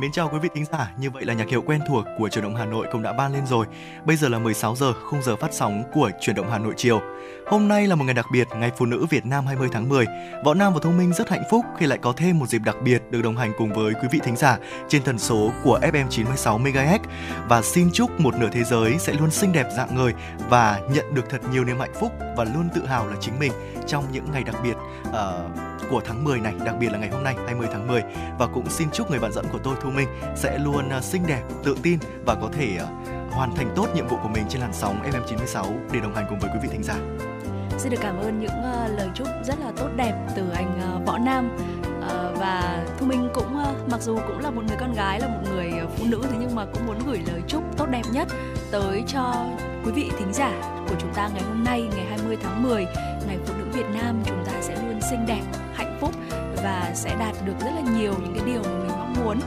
Mến chào quý vị thính giả, như vậy là nhạc hiệu quen thuộc của Chuyển động Hà Nội cũng đã ban lên rồi. Bây giờ là 16 giờ, khung giờ phát sóng của Chuyển động Hà Nội chiều. Hôm nay là một ngày đặc biệt, ngày Phụ nữ Việt Nam 20 tháng 10. Võ Nam và Thông Minh rất hạnh phúc khi lại có thêm một dịp đặc biệt được đồng hành cùng với quý vị thính giả trên tần số của FM 96 MHz và xin chúc một nửa thế giới sẽ luôn xinh đẹp dạng người và nhận được thật nhiều niềm hạnh phúc và luôn tự hào là chính mình trong những ngày đặc biệt uh, của tháng 10 này, đặc biệt là ngày hôm nay 20 tháng 10 và cũng xin chúc người bạn dẫn của tôi Thu Minh sẽ luôn uh, xinh đẹp, tự tin và có thể uh, hoàn thành tốt nhiệm vụ của mình trên làn sóng FM 96 để đồng hành cùng với quý vị thính giả. Xin được cảm ơn những uh, lời chúc rất là tốt đẹp từ anh uh, Võ Nam Ờ, và Thu Minh cũng ờ, mặc dù cũng là một người con gái, là một người ờ, phụ nữ thế nhưng mà cũng muốn gửi lời chúc tốt đẹp nhất tới cho quý vị thính giả của chúng ta ngày hôm nay, ngày 20 tháng 10 ngày phụ nữ Việt Nam chúng ta sẽ luôn xinh đẹp, hạnh phúc và sẽ đạt được rất là nhiều những cái điều mà mình mong muốn.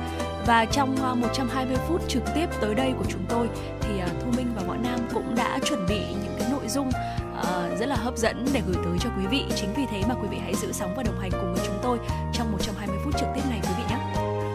Và trong 120 phút trực tiếp tới đây của chúng tôi thì Thu Minh và Võ Nam cũng đã chuẩn bị những cái nội dung uh, rất là hấp dẫn để gửi tới cho quý vị. Chính vì thế mà quý vị hãy giữ sóng và đồng hành cùng với chúng tôi trong 120 phút trực tiếp này quý vị nhé.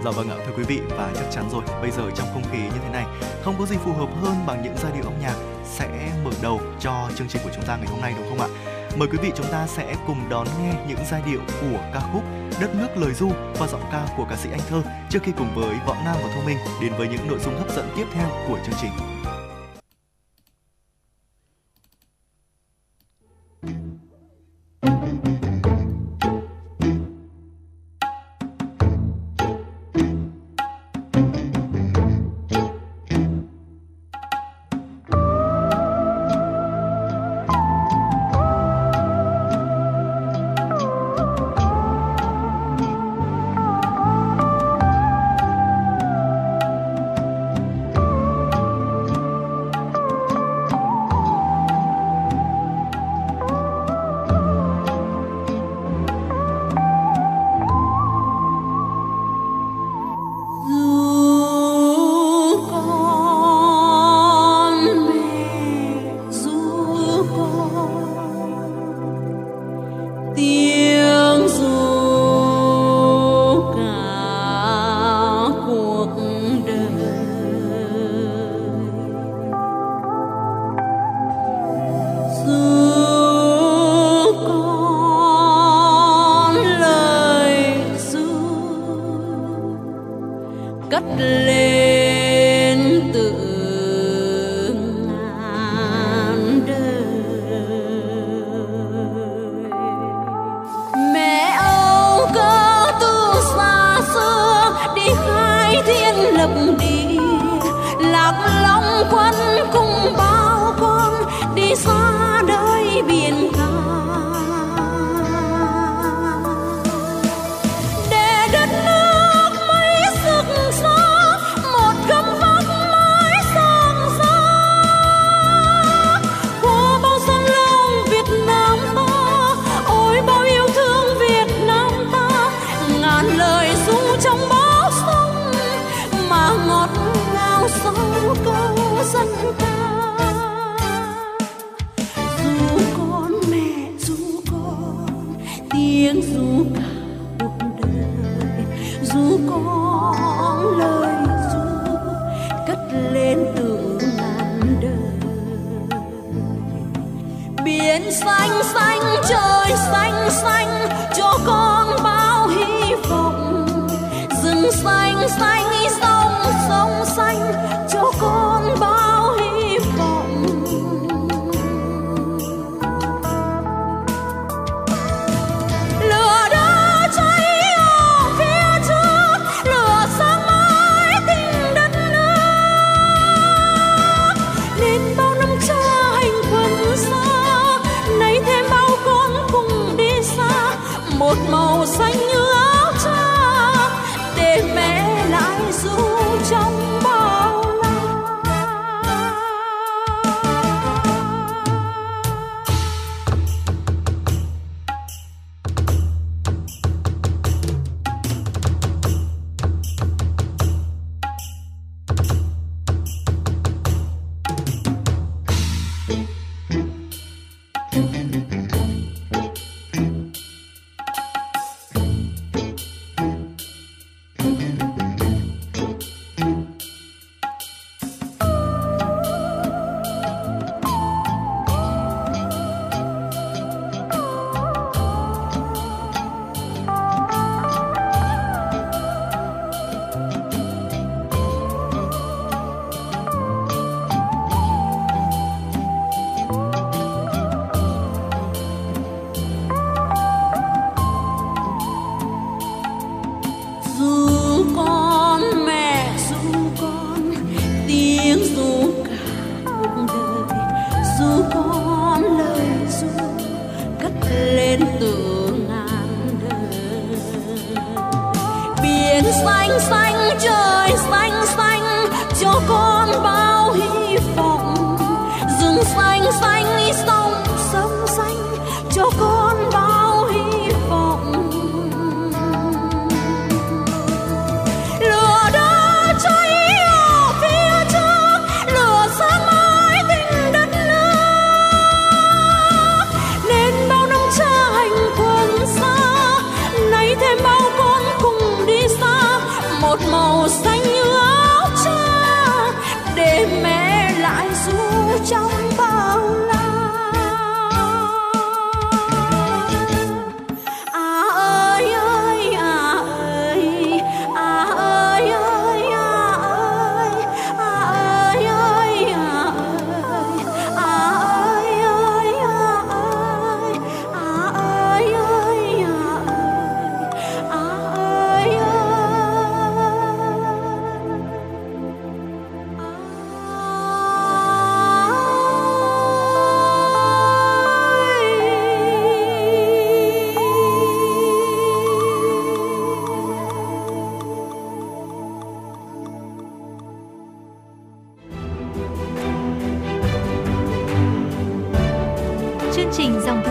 Dạ vâng ạ thưa quý vị và chắc chắn rồi bây giờ trong không khí như thế này không có gì phù hợp hơn bằng những giai điệu âm nhạc sẽ mở đầu cho chương trình của chúng ta ngày hôm nay đúng không ạ? Mời quý vị chúng ta sẽ cùng đón nghe những giai điệu của ca khúc Đất nước lời du qua giọng ca của ca sĩ Anh Thơ trước khi cùng với Võ Nam và Thu Minh đến với những nội dung hấp dẫn tiếp theo của chương trình.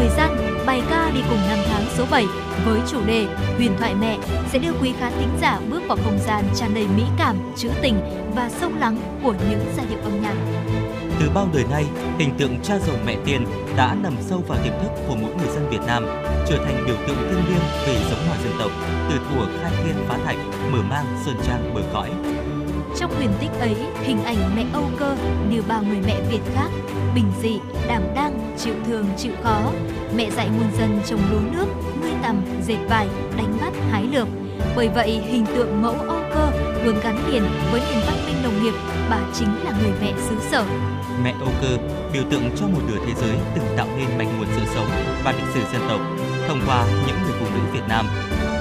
Thời gian, bài ca đi cùng năm tháng số 7 với chủ đề Huyền thoại mẹ sẽ đưa quý khán thính giả bước vào không gian tràn đầy mỹ cảm, trữ tình và sâu lắng của những giai điệu âm nhạc. Từ bao đời nay, hình tượng cha rồng mẹ tiên đã nằm sâu vào tiềm thức của mỗi người dân Việt Nam, trở thành biểu tượng thiêng liêng về giống hòa dân tộc, từ thuở khai thiên phá thạch, mở mang sơn trang bờ cõi. Trong huyền tích ấy, hình ảnh mẹ Âu Cơ như bao người mẹ Việt khác, bình dị, đảm đang, chịu thường, chịu khó. Mẹ dạy muôn dân trồng lúa nước, nuôi tầm, dệt vải, đánh bắt, hái lượm. Bởi vậy, hình tượng mẫu Âu Cơ luôn gắn liền với nền văn minh nông nghiệp, bà chính là người mẹ xứ sở. Mẹ Âu Cơ biểu tượng cho một nửa thế giới từng tạo nên mạch nguồn sự sống và lịch sử dân tộc thông qua những người phụ nữ Việt Nam.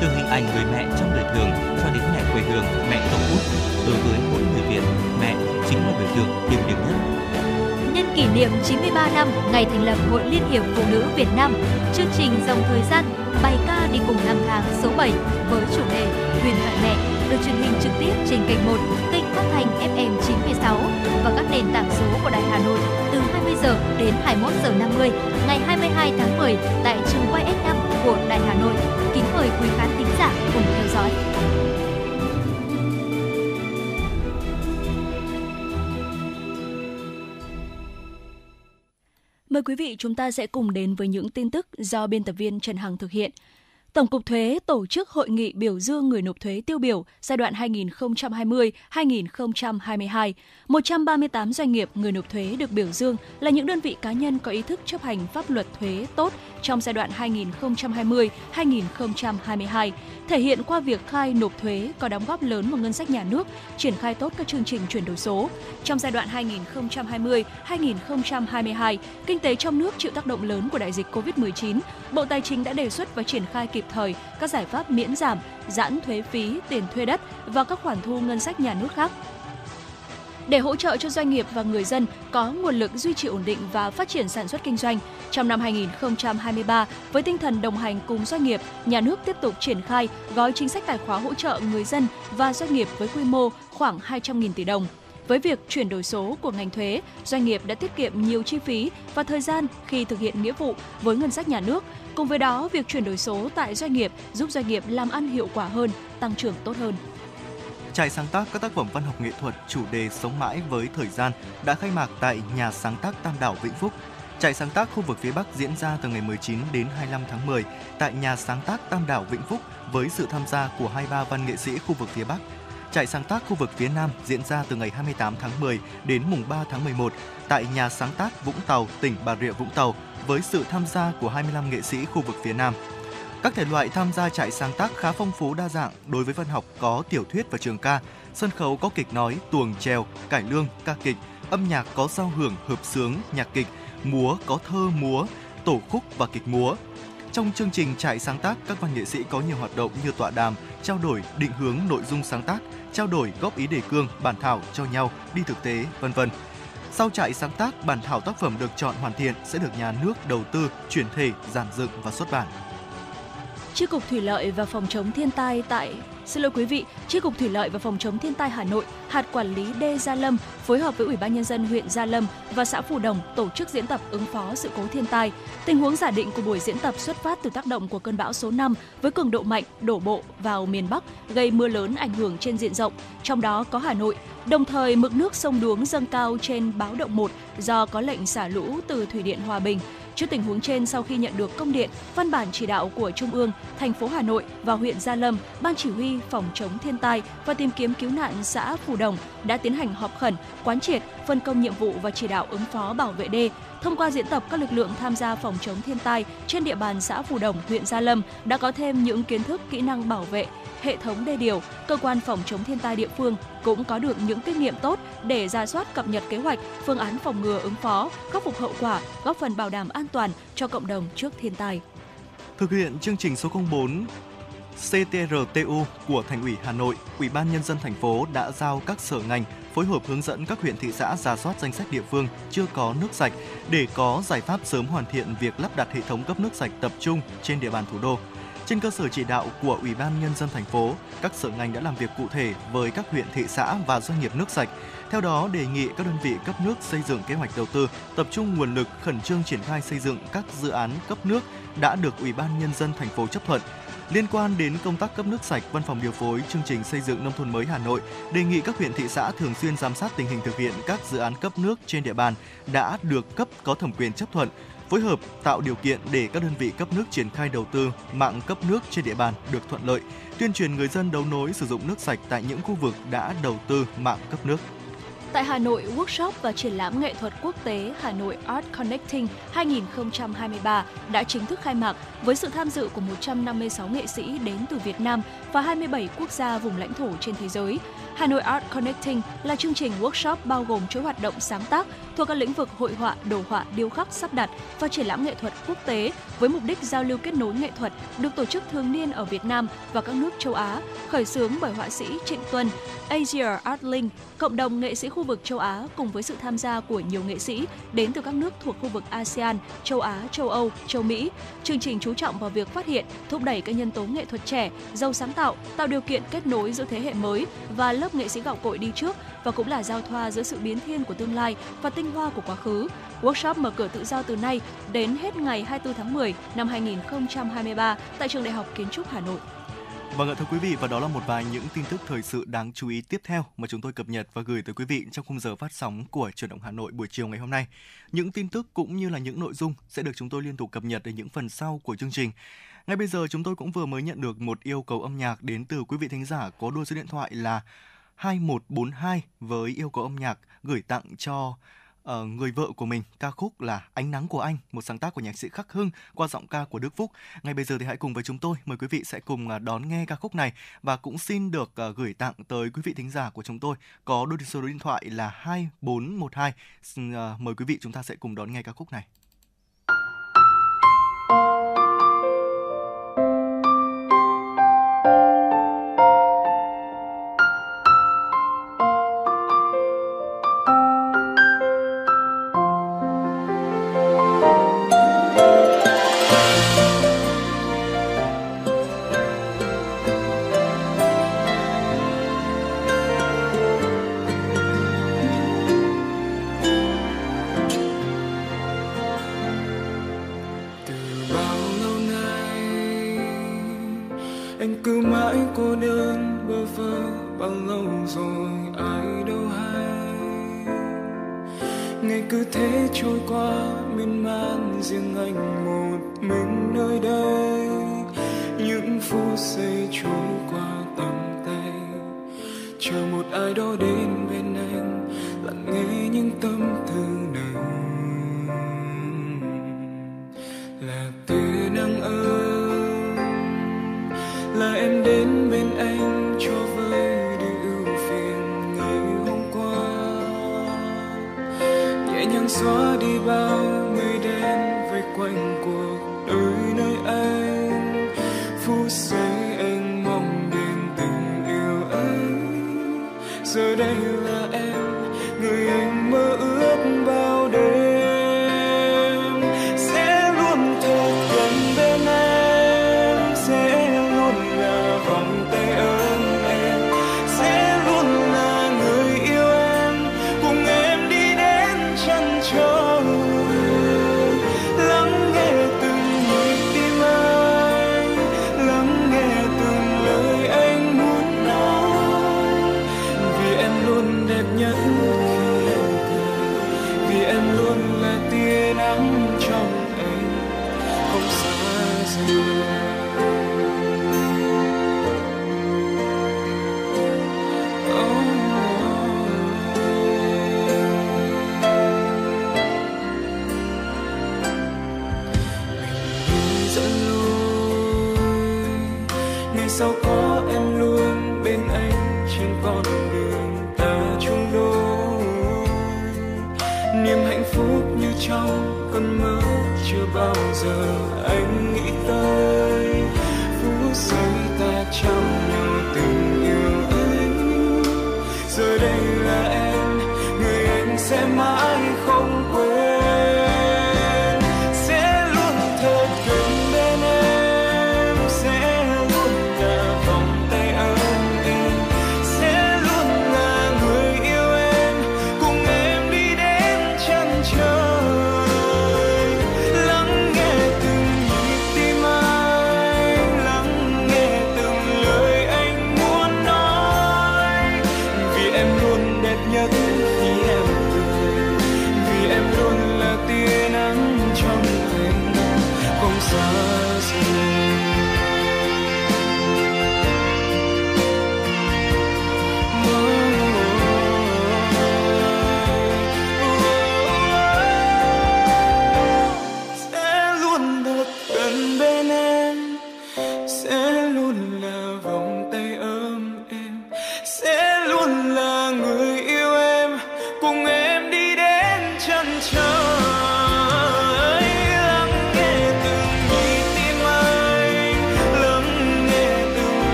Từ hình ảnh người mẹ trong đời thường cho đến mẹ quê hương, mẹ tổ quốc, đối với mỗi người Việt, mẹ chính là biểu tượng thiêng liêng nhất. Nhân kỷ niệm 93 năm ngày thành lập Hội Liên hiệp Phụ nữ Việt Nam, chương trình Dòng Thời gian bài ca đi cùng năm tháng số 7 với chủ đề Huyền thoại mẹ được truyền hình trực tiếp trên kênh 1, kênh phát thanh FM 96 và các nền tảng số của Đài Hà Nội từ 20 giờ đến 21 giờ 50 ngày 22 tháng 10 tại trường quay S5 của Đài Hà Nội. Kính mời quý khán thính giả cùng theo dõi. Mời quý vị chúng ta sẽ cùng đến với những tin tức do biên tập viên Trần Hằng thực hiện. Tổng cục Thuế tổ chức hội nghị biểu dương người nộp thuế tiêu biểu giai đoạn 2020-2022. 138 doanh nghiệp người nộp thuế được biểu dương là những đơn vị cá nhân có ý thức chấp hành pháp luật thuế tốt trong giai đoạn 2020-2022, thể hiện qua việc khai nộp thuế có đóng góp lớn vào ngân sách nhà nước, triển khai tốt các chương trình chuyển đổi số. Trong giai đoạn 2020-2022, kinh tế trong nước chịu tác động lớn của đại dịch COVID-19, Bộ Tài chính đã đề xuất và triển khai kịp thời các giải pháp miễn giảm, giãn thuế phí, tiền thuê đất và các khoản thu ngân sách nhà nước khác để hỗ trợ cho doanh nghiệp và người dân có nguồn lực duy trì ổn định và phát triển sản xuất kinh doanh. Trong năm 2023, với tinh thần đồng hành cùng doanh nghiệp, nhà nước tiếp tục triển khai gói chính sách tài khóa hỗ trợ người dân và doanh nghiệp với quy mô khoảng 200.000 tỷ đồng. Với việc chuyển đổi số của ngành thuế, doanh nghiệp đã tiết kiệm nhiều chi phí và thời gian khi thực hiện nghĩa vụ với ngân sách nhà nước. Cùng với đó, việc chuyển đổi số tại doanh nghiệp giúp doanh nghiệp làm ăn hiệu quả hơn, tăng trưởng tốt hơn. Trại sáng tác các tác phẩm văn học nghệ thuật chủ đề Sống mãi với thời gian đã khai mạc tại nhà sáng tác Tam Đảo Vĩnh Phúc. Trại sáng tác khu vực phía Bắc diễn ra từ ngày 19 đến 25 tháng 10 tại nhà sáng tác Tam Đảo Vĩnh Phúc với sự tham gia của 23 văn nghệ sĩ khu vực phía Bắc. Trại sáng tác khu vực phía Nam diễn ra từ ngày 28 tháng 10 đến mùng 3 tháng 11 tại nhà sáng tác Vũng Tàu, tỉnh Bà Rịa Vũng Tàu với sự tham gia của 25 nghệ sĩ khu vực phía Nam. Các thể loại tham gia trại sáng tác khá phong phú đa dạng đối với văn học có tiểu thuyết và trường ca, sân khấu có kịch nói, tuồng trèo, cải lương, ca kịch, âm nhạc có giao hưởng, hợp sướng, nhạc kịch, múa có thơ múa, tổ khúc và kịch múa. Trong chương trình trại sáng tác, các văn nghệ sĩ có nhiều hoạt động như tọa đàm, trao đổi định hướng nội dung sáng tác, trao đổi góp ý đề cương, bản thảo cho nhau, đi thực tế, vân vân. Sau trại sáng tác, bản thảo tác phẩm được chọn hoàn thiện sẽ được nhà nước đầu tư, chuyển thể, giản dựng và xuất bản. Chi cục Thủy lợi và Phòng chống thiên tai tại Xin lỗi quý vị, Chi cục Thủy lợi và Phòng chống thiên tai Hà Nội, hạt quản lý D Gia Lâm phối hợp với Ủy ban nhân dân huyện Gia Lâm và xã Phù Đồng tổ chức diễn tập ứng phó sự cố thiên tai. Tình huống giả định của buổi diễn tập xuất phát từ tác động của cơn bão số 5 với cường độ mạnh đổ bộ vào miền Bắc, gây mưa lớn ảnh hưởng trên diện rộng, trong đó có Hà Nội. Đồng thời, mực nước sông Đuống dâng cao trên báo động 1 do có lệnh xả lũ từ thủy điện Hòa Bình. Trước tình huống trên, sau khi nhận được công điện, văn bản chỉ đạo của Trung ương, thành phố Hà Nội và huyện Gia Lâm, Ban chỉ huy phòng chống thiên tai và tìm kiếm cứu nạn xã Phù Đồng đã tiến hành họp khẩn, quán triệt, phân công nhiệm vụ và chỉ đạo ứng phó bảo vệ đê. Thông qua diễn tập, các lực lượng tham gia phòng chống thiên tai trên địa bàn xã Phù Đồng, huyện Gia Lâm đã có thêm những kiến thức, kỹ năng bảo vệ, hệ thống đê điều, cơ quan phòng chống thiên tai địa phương cũng có được những kinh nghiệm tốt để ra soát cập nhật kế hoạch, phương án phòng ngừa ứng phó, khắc phục hậu quả, góp phần bảo đảm an toàn cho cộng đồng trước thiên tai. Thực hiện chương trình số 04 CTRTU của Thành ủy Hà Nội, Ủy ban nhân dân thành phố đã giao các sở ngành phối hợp hướng dẫn các huyện thị xã ra soát danh sách địa phương chưa có nước sạch để có giải pháp sớm hoàn thiện việc lắp đặt hệ thống cấp nước sạch tập trung trên địa bàn thủ đô. Trên cơ sở chỉ đạo của Ủy ban nhân dân thành phố, các sở ngành đã làm việc cụ thể với các huyện thị xã và doanh nghiệp nước sạch. Theo đó, đề nghị các đơn vị cấp nước xây dựng kế hoạch đầu tư, tập trung nguồn lực khẩn trương triển khai xây dựng các dự án cấp nước đã được Ủy ban nhân dân thành phố chấp thuận. Liên quan đến công tác cấp nước sạch, Văn phòng điều phối chương trình xây dựng nông thôn mới Hà Nội đề nghị các huyện thị xã thường xuyên giám sát tình hình thực hiện các dự án cấp nước trên địa bàn đã được cấp có thẩm quyền chấp thuận, phối hợp tạo điều kiện để các đơn vị cấp nước triển khai đầu tư mạng cấp nước trên địa bàn được thuận lợi, tuyên truyền người dân đấu nối sử dụng nước sạch tại những khu vực đã đầu tư mạng cấp nước. Tại Hà Nội, workshop và triển lãm nghệ thuật quốc tế Hà Nội Art Connecting 2023 đã chính thức khai mạc với sự tham dự của 156 nghệ sĩ đến từ Việt Nam và 27 quốc gia vùng lãnh thổ trên thế giới. Hà Nội Art Connecting là chương trình workshop bao gồm chuỗi hoạt động sáng tác thuộc các lĩnh vực hội họa, đồ họa, điêu khắc, sắp đặt và triển lãm nghệ thuật quốc tế với mục đích giao lưu kết nối nghệ thuật được tổ chức thường niên ở Việt Nam và các nước châu Á, khởi xướng bởi họa sĩ Trịnh Tuân, Asia Art Link, cộng đồng nghệ sĩ khu vực châu Á cùng với sự tham gia của nhiều nghệ sĩ đến từ các nước thuộc khu vực ASEAN, châu Á, châu Âu, châu Mỹ. Chương trình chú trọng vào việc phát hiện, thúc đẩy các nhân tố nghệ thuật trẻ, giàu sáng tạo, tạo điều kiện kết nối giữa thế hệ mới và lớp nghệ sĩ gạo cội đi trước và cũng là giao thoa giữa sự biến thiên của tương lai và tinh hoa của quá khứ. Workshop mở cửa tự do từ nay đến hết ngày 24 tháng 10 năm 2023 tại Trường Đại học Kiến trúc Hà Nội. Vâng ạ, thưa quý vị, và đó là một vài những tin tức thời sự đáng chú ý tiếp theo mà chúng tôi cập nhật và gửi tới quý vị trong khung giờ phát sóng của truyền động Hà Nội buổi chiều ngày hôm nay. Những tin tức cũng như là những nội dung sẽ được chúng tôi liên tục cập nhật ở những phần sau của chương trình. Ngay bây giờ chúng tôi cũng vừa mới nhận được một yêu cầu âm nhạc đến từ quý vị thính giả có đôi số điện thoại là 2142 với yêu cầu âm nhạc gửi tặng cho uh, người vợ của mình ca khúc là Ánh nắng của anh, một sáng tác của nhạc sĩ Khắc Hưng qua giọng ca của Đức Phúc. Ngay bây giờ thì hãy cùng với chúng tôi mời quý vị sẽ cùng uh, đón nghe ca khúc này và cũng xin được uh, gửi tặng tới quý vị thính giả của chúng tôi có đôi số điện thoại là 2412. Uh, à, mời quý vị chúng ta sẽ cùng đón nghe ca khúc này. anh cứ mãi cô đơn bơ vơ bao lâu rồi, ai đâu hay. Ngày cứ thế trôi qua, miên man riêng anh một mình nơi đây. Những phút giây trôi qua tầm tay, chờ một ai đó đến bên anh, lặng nghe những tâm tư nồng. Là tia nắng ơi xóa đi bao mây đen vây quanh cuộc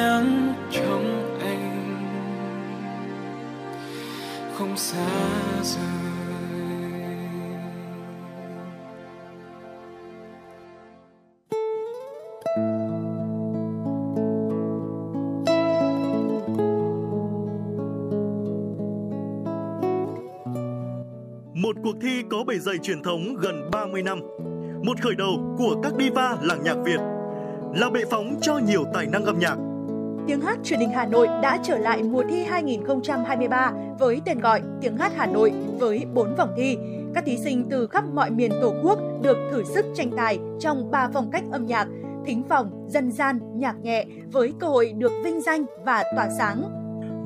nắng trong anh không xa rời Một cuộc thi có bề dày truyền thống gần 30 năm. Một khởi đầu của các diva làng nhạc Việt. Là bệ phóng cho nhiều tài năng âm nhạc. Tiếng hát truyền hình Hà Nội đã trở lại mùa thi 2023 với tên gọi Tiếng hát Hà Nội với 4 vòng thi. Các thí sinh từ khắp mọi miền Tổ quốc được thử sức tranh tài trong 3 phong cách âm nhạc, thính phòng, dân gian, nhạc nhẹ với cơ hội được vinh danh và tỏa sáng.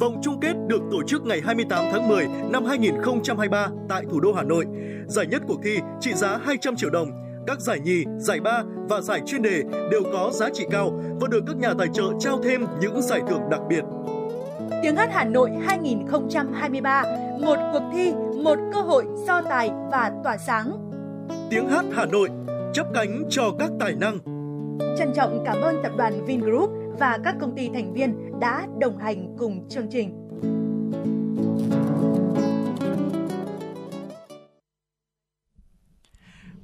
Vòng chung kết được tổ chức ngày 28 tháng 10 năm 2023 tại thủ đô Hà Nội. Giải nhất cuộc thi trị giá 200 triệu đồng. Các giải nhì, giải ba và giải chuyên đề đều có giá trị cao và được các nhà tài trợ trao thêm những giải thưởng đặc biệt. Tiếng hát Hà Nội 2023, một cuộc thi, một cơ hội so tài và tỏa sáng. Tiếng hát Hà Nội chấp cánh cho các tài năng. Trân trọng cảm ơn tập đoàn Vingroup và các công ty thành viên đã đồng hành cùng chương trình.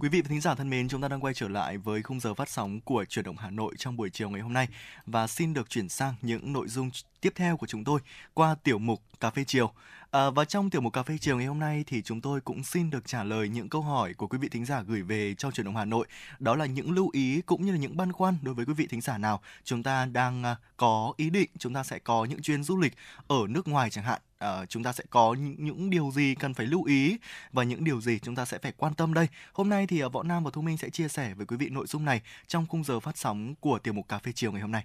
Quý vị và thính giả thân mến, chúng ta đang quay trở lại với khung giờ phát sóng của chuyển động Hà Nội trong buổi chiều ngày hôm nay và xin được chuyển sang những nội dung tiếp theo của chúng tôi qua tiểu mục Cà phê chiều. À, và trong tiểu mục Cà phê chiều ngày hôm nay thì chúng tôi cũng xin được trả lời những câu hỏi của quý vị thính giả gửi về cho Truyền động Hà Nội. Đó là những lưu ý cũng như là những băn khoăn đối với quý vị thính giả nào chúng ta đang à, có ý định chúng ta sẽ có những chuyến du lịch ở nước ngoài chẳng hạn uh, chúng ta sẽ có những, những điều gì cần phải lưu ý và những điều gì chúng ta sẽ phải quan tâm đây. Hôm nay thì uh, Võ Nam và Thu Minh sẽ chia sẻ với quý vị nội dung này trong khung giờ phát sóng của tiểu mục Cà phê chiều ngày hôm nay.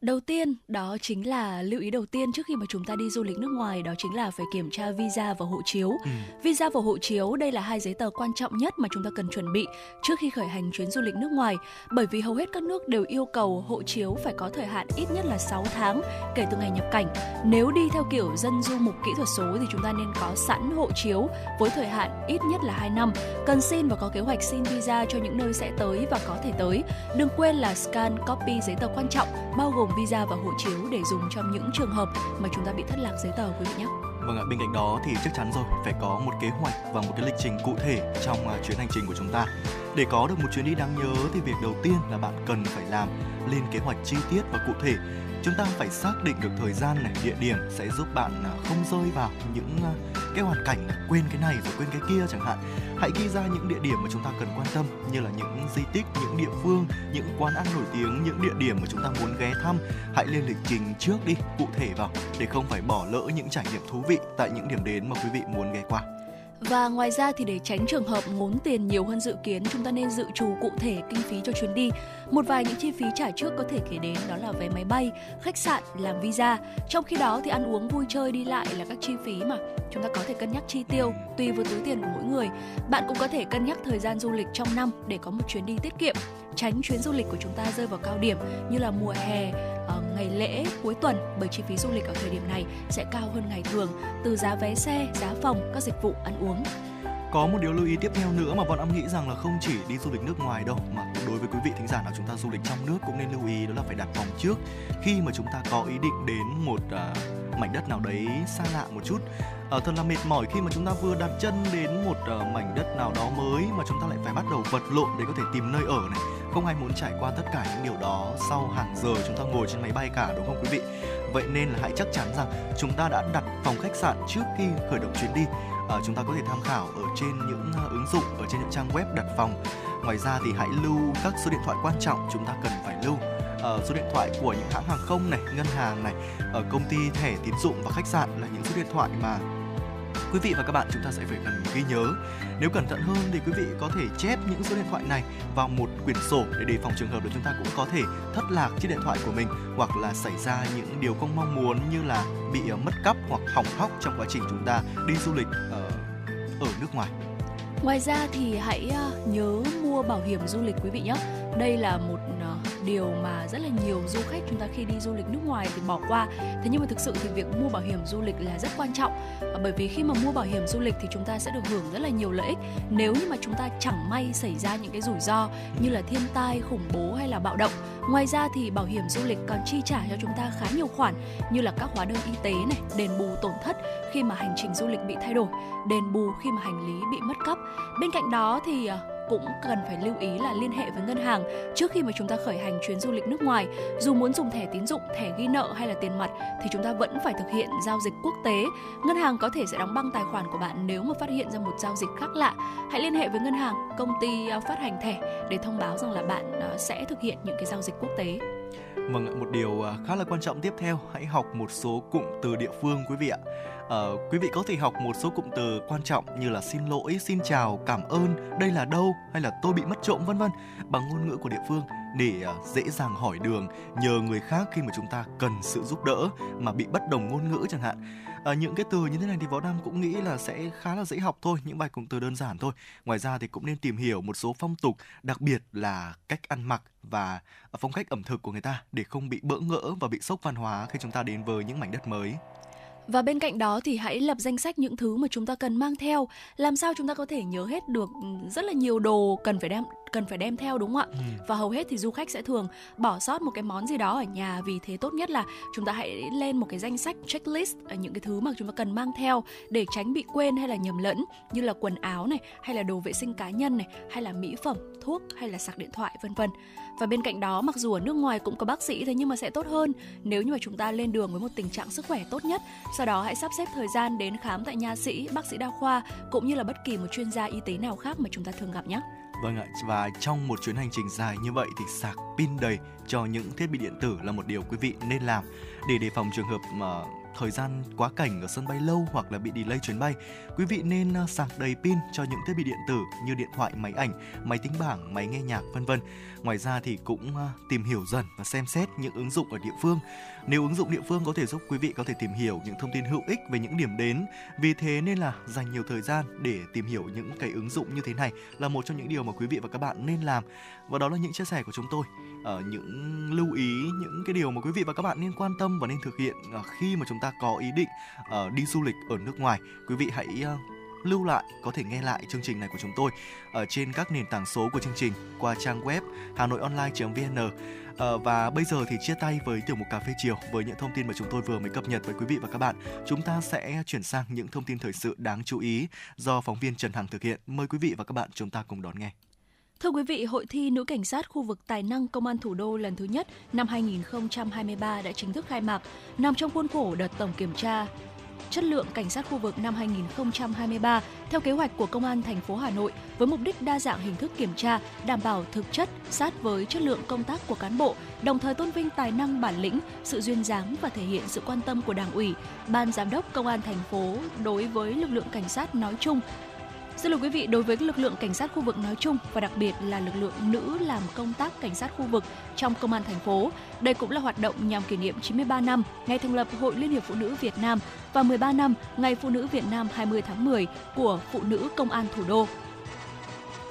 Đầu tiên, đó chính là lưu ý đầu tiên trước khi mà chúng ta đi du lịch nước ngoài đó chính là phải kiểm tra visa và hộ chiếu. Ừ. Visa và hộ chiếu đây là hai giấy tờ quan trọng nhất mà chúng ta cần chuẩn bị trước khi khởi hành chuyến du lịch nước ngoài bởi vì hầu hết các nước đều yêu cầu hộ chiếu phải có thời hạn ít nhất là 6 tháng kể từ ngày nhập cảnh. Nếu đi theo kiểu dân du mục kỹ thuật số thì chúng ta nên có sẵn hộ chiếu với thời hạn ít nhất là 2 năm. Cần xin và có kế hoạch xin visa cho những nơi sẽ tới và có thể tới. Đừng quên là scan copy giấy tờ quan trọng bao gồm visa và hộ chiếu để dùng trong những trường hợp mà chúng ta bị thất lạc giấy tờ quý vị nhé. Vâng ạ, bên cạnh đó thì chắc chắn rồi phải có một kế hoạch và một cái lịch trình cụ thể trong à, chuyến hành trình của chúng ta. Để có được một chuyến đi đáng nhớ thì việc đầu tiên là bạn cần phải làm lên kế hoạch chi tiết và cụ thể. Chúng ta phải xác định được thời gian này, địa điểm sẽ giúp bạn à, không rơi vào những à, cái hoàn cảnh là quên cái này rồi quên cái kia chẳng hạn. Hãy ghi ra những địa điểm mà chúng ta cần quan tâm như là những di tích, những địa phương, những quán ăn nổi tiếng, những địa điểm mà chúng ta muốn ghé thăm. Hãy lên lịch trình trước đi, cụ thể vào để không phải bỏ lỡ những trải nghiệm thú vị tại những điểm đến mà quý vị muốn ghé qua. Và ngoài ra thì để tránh trường hợp ngốn tiền nhiều hơn dự kiến, chúng ta nên dự trù cụ thể kinh phí cho chuyến đi. Một vài những chi phí trả trước có thể kể đến đó là vé máy bay, khách sạn, làm visa. Trong khi đó thì ăn uống vui chơi đi lại là các chi phí mà chúng ta có thể cân nhắc chi tiêu tùy vào túi tiền của mỗi người. Bạn cũng có thể cân nhắc thời gian du lịch trong năm để có một chuyến đi tiết kiệm, tránh chuyến du lịch của chúng ta rơi vào cao điểm như là mùa hè, ờ, ngày lễ cuối tuần bởi chi phí du lịch ở thời điểm này sẽ cao hơn ngày thường từ giá vé xe, giá phòng, các dịch vụ ăn uống. Có một điều lưu ý tiếp theo nữa mà bọn em nghĩ rằng là không chỉ đi du lịch nước ngoài đâu mà đối với quý vị thính giả nào chúng ta du lịch trong nước cũng nên lưu ý đó là phải đặt phòng trước. Khi mà chúng ta có ý định đến một uh, mảnh đất nào đấy xa lạ một chút uh, thật là mệt mỏi khi mà chúng ta vừa đặt chân đến một uh, mảnh đất nào đó mới mà chúng ta lại phải bắt đầu vật lộn để có thể tìm nơi ở này. Không ai muốn trải qua tất cả những điều đó sau hàng giờ chúng ta ngồi trên máy bay cả đúng không quý vị? Vậy nên là hãy chắc chắn rằng chúng ta đã đặt phòng khách sạn trước khi khởi động chuyến đi uh, chúng ta có thể tham khảo ở trên những uh, ứng dụng ở trên những trang web đặt phòng. Ngoài ra thì hãy lưu các số điện thoại quan trọng chúng ta cần phải lưu. Uh, số điện thoại của những hãng hàng không này ngân hàng này ở công ty thẻ tín dụng và khách sạn là những số điện thoại mà quý vị và các bạn chúng ta sẽ phải cần ghi nhớ nếu cẩn thận hơn thì quý vị có thể chép những số điện thoại này vào một quyển sổ để đề phòng trường hợp là chúng ta cũng có thể thất lạc chiếc điện thoại của mình hoặc là xảy ra những điều không mong muốn như là bị ờ, mất cắp hoặc hỏng hóc trong quá trình chúng ta đi du lịch ở, ở nước ngoài. Ngoài ra thì hãy ờ, nhớ mua bảo hiểm du lịch quý vị nhé. Đây là một điều mà rất là nhiều du khách chúng ta khi đi du lịch nước ngoài thì bỏ qua. Thế nhưng mà thực sự thì việc mua bảo hiểm du lịch là rất quan trọng. Bởi vì khi mà mua bảo hiểm du lịch thì chúng ta sẽ được hưởng rất là nhiều lợi ích. Nếu như mà chúng ta chẳng may xảy ra những cái rủi ro như là thiên tai, khủng bố hay là bạo động. Ngoài ra thì bảo hiểm du lịch còn chi trả cho chúng ta khá nhiều khoản như là các hóa đơn y tế này, đền bù tổn thất khi mà hành trình du lịch bị thay đổi, đền bù khi mà hành lý bị mất cắp. Bên cạnh đó thì à, cũng cần phải lưu ý là liên hệ với ngân hàng trước khi mà chúng ta khởi hành chuyến du lịch nước ngoài. Dù muốn dùng thẻ tín dụng, thẻ ghi nợ hay là tiền mặt thì chúng ta vẫn phải thực hiện giao dịch quốc tế. Ngân hàng có thể sẽ đóng băng tài khoản của bạn nếu mà phát hiện ra một giao dịch khác lạ. Hãy liên hệ với ngân hàng, công ty à, phát hành thẻ để thông báo rằng là bạn à, sẽ thực hiện những cái giao dịch quốc tế. Vâng, một điều à, khá là quan trọng tiếp theo, hãy học một số cụm từ địa phương quý vị ạ. Uh, quý vị có thể học một số cụm từ quan trọng như là xin lỗi, xin chào, cảm ơn, đây là đâu hay là tôi bị mất trộm vân vân bằng ngôn ngữ của địa phương để uh, dễ dàng hỏi đường, nhờ người khác khi mà chúng ta cần sự giúp đỡ mà bị bất đồng ngôn ngữ chẳng hạn. à, những cái từ như thế này thì Võ Nam cũng nghĩ là sẽ khá là dễ học thôi, những bài cụm từ đơn giản thôi. Ngoài ra thì cũng nên tìm hiểu một số phong tục, đặc biệt là cách ăn mặc và phong cách ẩm thực của người ta để không bị bỡ ngỡ và bị sốc văn hóa khi chúng ta đến với những mảnh đất mới. Và bên cạnh đó thì hãy lập danh sách những thứ mà chúng ta cần mang theo, làm sao chúng ta có thể nhớ hết được rất là nhiều đồ cần phải đem cần phải đem theo đúng không ạ? Ừ. Và hầu hết thì du khách sẽ thường bỏ sót một cái món gì đó ở nhà vì thế tốt nhất là chúng ta hãy lên một cái danh sách checklist ở những cái thứ mà chúng ta cần mang theo để tránh bị quên hay là nhầm lẫn như là quần áo này hay là đồ vệ sinh cá nhân này hay là mỹ phẩm, thuốc hay là sạc điện thoại vân vân. Và bên cạnh đó mặc dù ở nước ngoài cũng có bác sĩ thế nhưng mà sẽ tốt hơn nếu như mà chúng ta lên đường với một tình trạng sức khỏe tốt nhất. Sau đó hãy sắp xếp thời gian đến khám tại nha sĩ, bác sĩ đa khoa cũng như là bất kỳ một chuyên gia y tế nào khác mà chúng ta thường gặp nhé. Vâng ạ, và trong một chuyến hành trình dài như vậy thì sạc pin đầy cho những thiết bị điện tử là một điều quý vị nên làm để đề phòng trường hợp mà thời gian quá cảnh ở sân bay lâu hoặc là bị delay chuyến bay, quý vị nên à, sạc đầy pin cho những thiết bị điện tử như điện thoại, máy ảnh, máy tính bảng, máy nghe nhạc vân vân. Ngoài ra thì cũng à, tìm hiểu dần và xem xét những ứng dụng ở địa phương. Nếu ứng dụng địa phương có thể giúp quý vị có thể tìm hiểu những thông tin hữu ích về những điểm đến, vì thế nên là dành nhiều thời gian để tìm hiểu những cái ứng dụng như thế này là một trong những điều mà quý vị và các bạn nên làm. Và đó là những chia sẻ của chúng tôi uh, những lưu ý những cái điều mà quý vị và các bạn nên quan tâm và nên thực hiện uh, khi mà chúng ta có ý định uh, đi du lịch ở nước ngoài quý vị hãy uh, lưu lại có thể nghe lại chương trình này của chúng tôi ở trên các nền tảng số của chương trình qua trang web hanoionline.vn à, và bây giờ thì chia tay với tiểu mục cà phê chiều với những thông tin mà chúng tôi vừa mới cập nhật với quý vị và các bạn. Chúng ta sẽ chuyển sang những thông tin thời sự đáng chú ý do phóng viên Trần Hằng thực hiện. Mời quý vị và các bạn chúng ta cùng đón nghe. Thưa quý vị, Hội thi Nữ Cảnh sát khu vực Tài năng Công an Thủ đô lần thứ nhất năm 2023 đã chính thức khai mạc, nằm trong khuôn khổ đợt tổng kiểm tra. Chất lượng cảnh sát khu vực năm 2023 theo kế hoạch của Công an thành phố Hà Nội với mục đích đa dạng hình thức kiểm tra, đảm bảo thực chất, sát với chất lượng công tác của cán bộ, đồng thời tôn vinh tài năng bản lĩnh, sự duyên dáng và thể hiện sự quan tâm của Đảng ủy, Ban giám đốc Công an thành phố đối với lực lượng cảnh sát nói chung Xin lỗi quý vị, đối với lực lượng cảnh sát khu vực nói chung và đặc biệt là lực lượng nữ làm công tác cảnh sát khu vực trong công an thành phố, đây cũng là hoạt động nhằm kỷ niệm 93 năm ngày thành lập Hội Liên hiệp Phụ nữ Việt Nam và 13 năm Ngày Phụ nữ Việt Nam 20 tháng 10 của Phụ nữ Công an Thủ đô.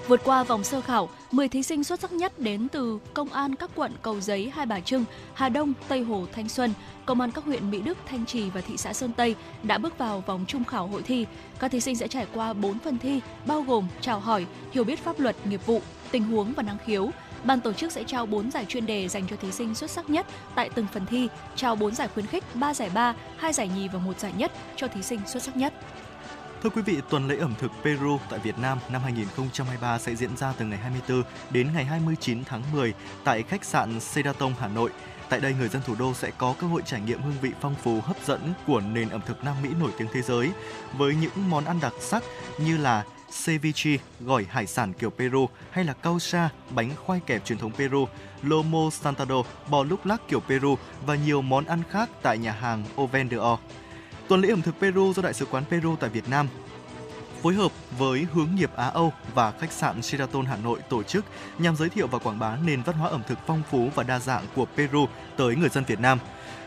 Vượt qua vòng sơ khảo, 10 thí sinh xuất sắc nhất đến từ Công an các quận Cầu Giấy, Hai Bà Trưng, Hà Đông, Tây Hồ, Thanh Xuân, Công an các huyện Mỹ Đức, Thanh Trì và thị xã Sơn Tây đã bước vào vòng trung khảo hội thi. Các thí sinh sẽ trải qua 4 phần thi, bao gồm chào hỏi, hiểu biết pháp luật, nghiệp vụ, tình huống và năng khiếu. Ban tổ chức sẽ trao 4 giải chuyên đề dành cho thí sinh xuất sắc nhất tại từng phần thi, trao 4 giải khuyến khích, 3 giải ba, 2 giải nhì và 1 giải nhất cho thí sinh xuất sắc nhất. Thưa quý vị, tuần lễ ẩm thực Peru tại Việt Nam năm 2023 sẽ diễn ra từ ngày 24 đến ngày 29 tháng 10 tại khách sạn Sedaton Hà Nội. Tại đây, người dân thủ đô sẽ có cơ hội trải nghiệm hương vị phong phú hấp dẫn của nền ẩm thực Nam Mỹ nổi tiếng thế giới với những món ăn đặc sắc như là ceviche, gỏi hải sản kiểu Peru hay là causa, bánh khoai kẹp truyền thống Peru, lomo santado, bò lúc lắc kiểu Peru và nhiều món ăn khác tại nhà hàng Oven de Or. Tuần lễ ẩm thực Peru do Đại sứ quán Peru tại Việt Nam phối hợp với hướng nghiệp Á Âu và khách sạn Sheraton Hà Nội tổ chức nhằm giới thiệu và quảng bá nền văn hóa ẩm thực phong phú và đa dạng của Peru tới người dân Việt Nam.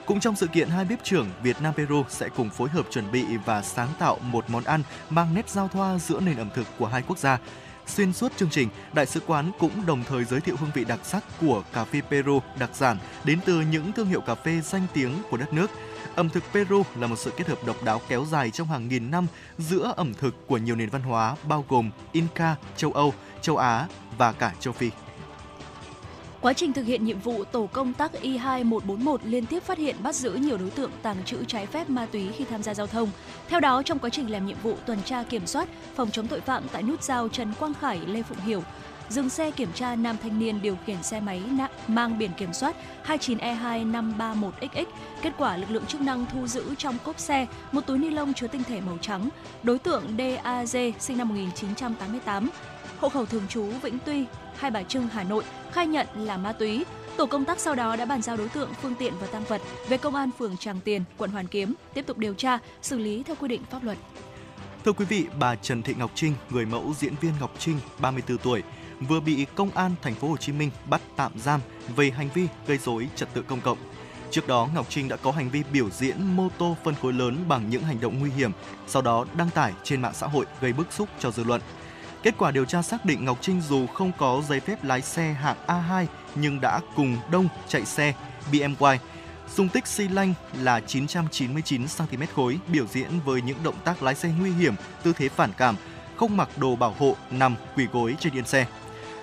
Cũng trong sự kiện, hai bếp trưởng Việt Nam Peru sẽ cùng phối hợp chuẩn bị và sáng tạo một món ăn mang nét giao thoa giữa nền ẩm thực của hai quốc gia. Xuyên suốt chương trình, đại sứ quán cũng đồng thời giới thiệu hương vị đặc sắc của cà phê Peru đặc sản đến từ những thương hiệu cà phê danh tiếng của đất nước – Ẩm thực Peru là một sự kết hợp độc đáo kéo dài trong hàng nghìn năm giữa ẩm thực của nhiều nền văn hóa bao gồm Inca, châu Âu, châu Á và cả châu Phi. Quá trình thực hiện nhiệm vụ, tổ công tác Y2141 liên tiếp phát hiện bắt giữ nhiều đối tượng tàng trữ trái phép ma túy khi tham gia giao thông. Theo đó, trong quá trình làm nhiệm vụ tuần tra kiểm soát, phòng chống tội phạm tại nút giao Trần Quang Khải, Lê Phụng Hiểu, dừng xe kiểm tra nam thanh niên điều khiển xe máy mang biển kiểm soát 29E2531XX. Kết quả lực lượng chức năng thu giữ trong cốp xe một túi ni lông chứa tinh thể màu trắng. Đối tượng DAZ sinh năm 1988, hộ khẩu thường trú Vĩnh Tuy, Hai Bà Trưng, Hà Nội, khai nhận là ma túy. Tổ công tác sau đó đã bàn giao đối tượng, phương tiện và tăng vật về công an phường Tràng Tiền, quận Hoàn Kiếm tiếp tục điều tra, xử lý theo quy định pháp luật. Thưa quý vị, bà Trần Thị Ngọc Trinh, người mẫu diễn viên Ngọc Trinh, 34 tuổi, vừa bị công an thành phố Hồ Chí Minh bắt tạm giam về hành vi gây rối trật tự công cộng. Trước đó, Ngọc Trinh đã có hành vi biểu diễn mô tô phân khối lớn bằng những hành động nguy hiểm, sau đó đăng tải trên mạng xã hội gây bức xúc cho dư luận. Kết quả điều tra xác định Ngọc Trinh dù không có giấy phép lái xe hạng A2 nhưng đã cùng Đông chạy xe BMW Dung tích xi lanh là 999 cm khối biểu diễn với những động tác lái xe nguy hiểm, tư thế phản cảm, không mặc đồ bảo hộ, nằm quỳ gối trên yên xe.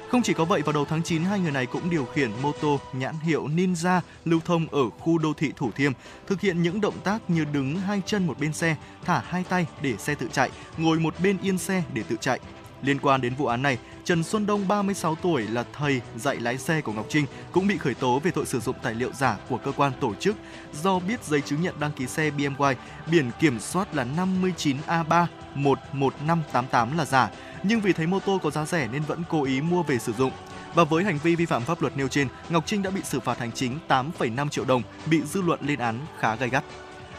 Không chỉ có vậy, vào đầu tháng 9, hai người này cũng điều khiển mô tô nhãn hiệu Ninja lưu thông ở khu đô thị Thủ Thiêm, thực hiện những động tác như đứng hai chân một bên xe, thả hai tay để xe tự chạy, ngồi một bên yên xe để tự chạy. Liên quan đến vụ án này, Trần Xuân Đông 36 tuổi là thầy dạy lái xe của Ngọc Trinh cũng bị khởi tố về tội sử dụng tài liệu giả của cơ quan tổ chức do biết giấy chứng nhận đăng ký xe BMW biển kiểm soát là 59A3 11588 là giả nhưng vì thấy mô tô có giá rẻ nên vẫn cố ý mua về sử dụng. Và với hành vi vi phạm pháp luật nêu trên, Ngọc Trinh đã bị xử phạt hành chính 8,5 triệu đồng, bị dư luận lên án khá gay gắt.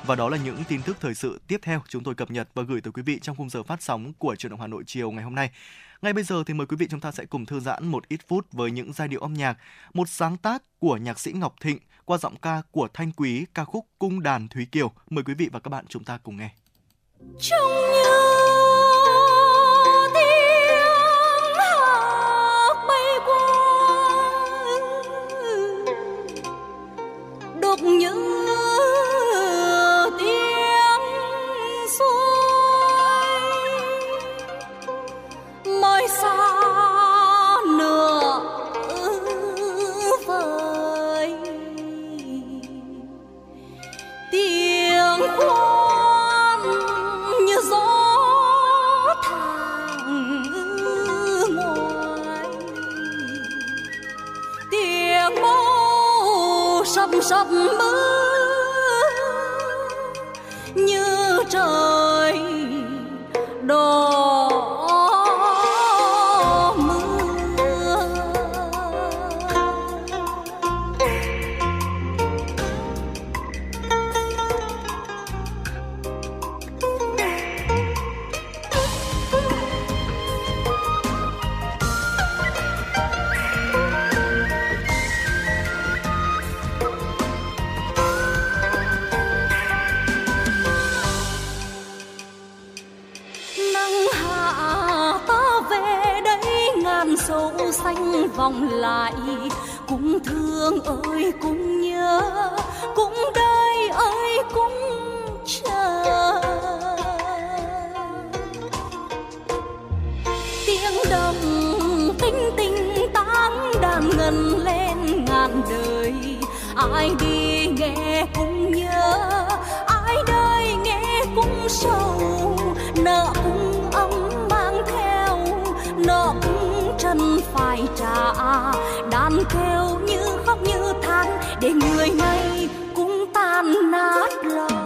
Và đó là những tin tức thời sự tiếp theo chúng tôi cập nhật và gửi tới quý vị trong khung giờ phát sóng của Truyền động Hà Nội chiều ngày hôm nay. Ngay bây giờ thì mời quý vị chúng ta sẽ cùng thư giãn một ít phút với những giai điệu âm nhạc, một sáng tác của nhạc sĩ Ngọc Thịnh qua giọng ca của Thanh Quý ca khúc Cung đàn Thúy Kiều. Mời quý vị và các bạn chúng ta cùng nghe. Trong nhớ sắp mưa như trời. Vòng lại. Cũng thương ơi, cũng nhớ, cũng đây ơi, cũng chờ. Tiếng đồng tinh tinh tán đàn ngân lên ngàn đời. Ai đi nghe cũng nhớ, ai đây nghe cũng sâu đàn kêu như khóc như than để người này cũng tan nát lòng.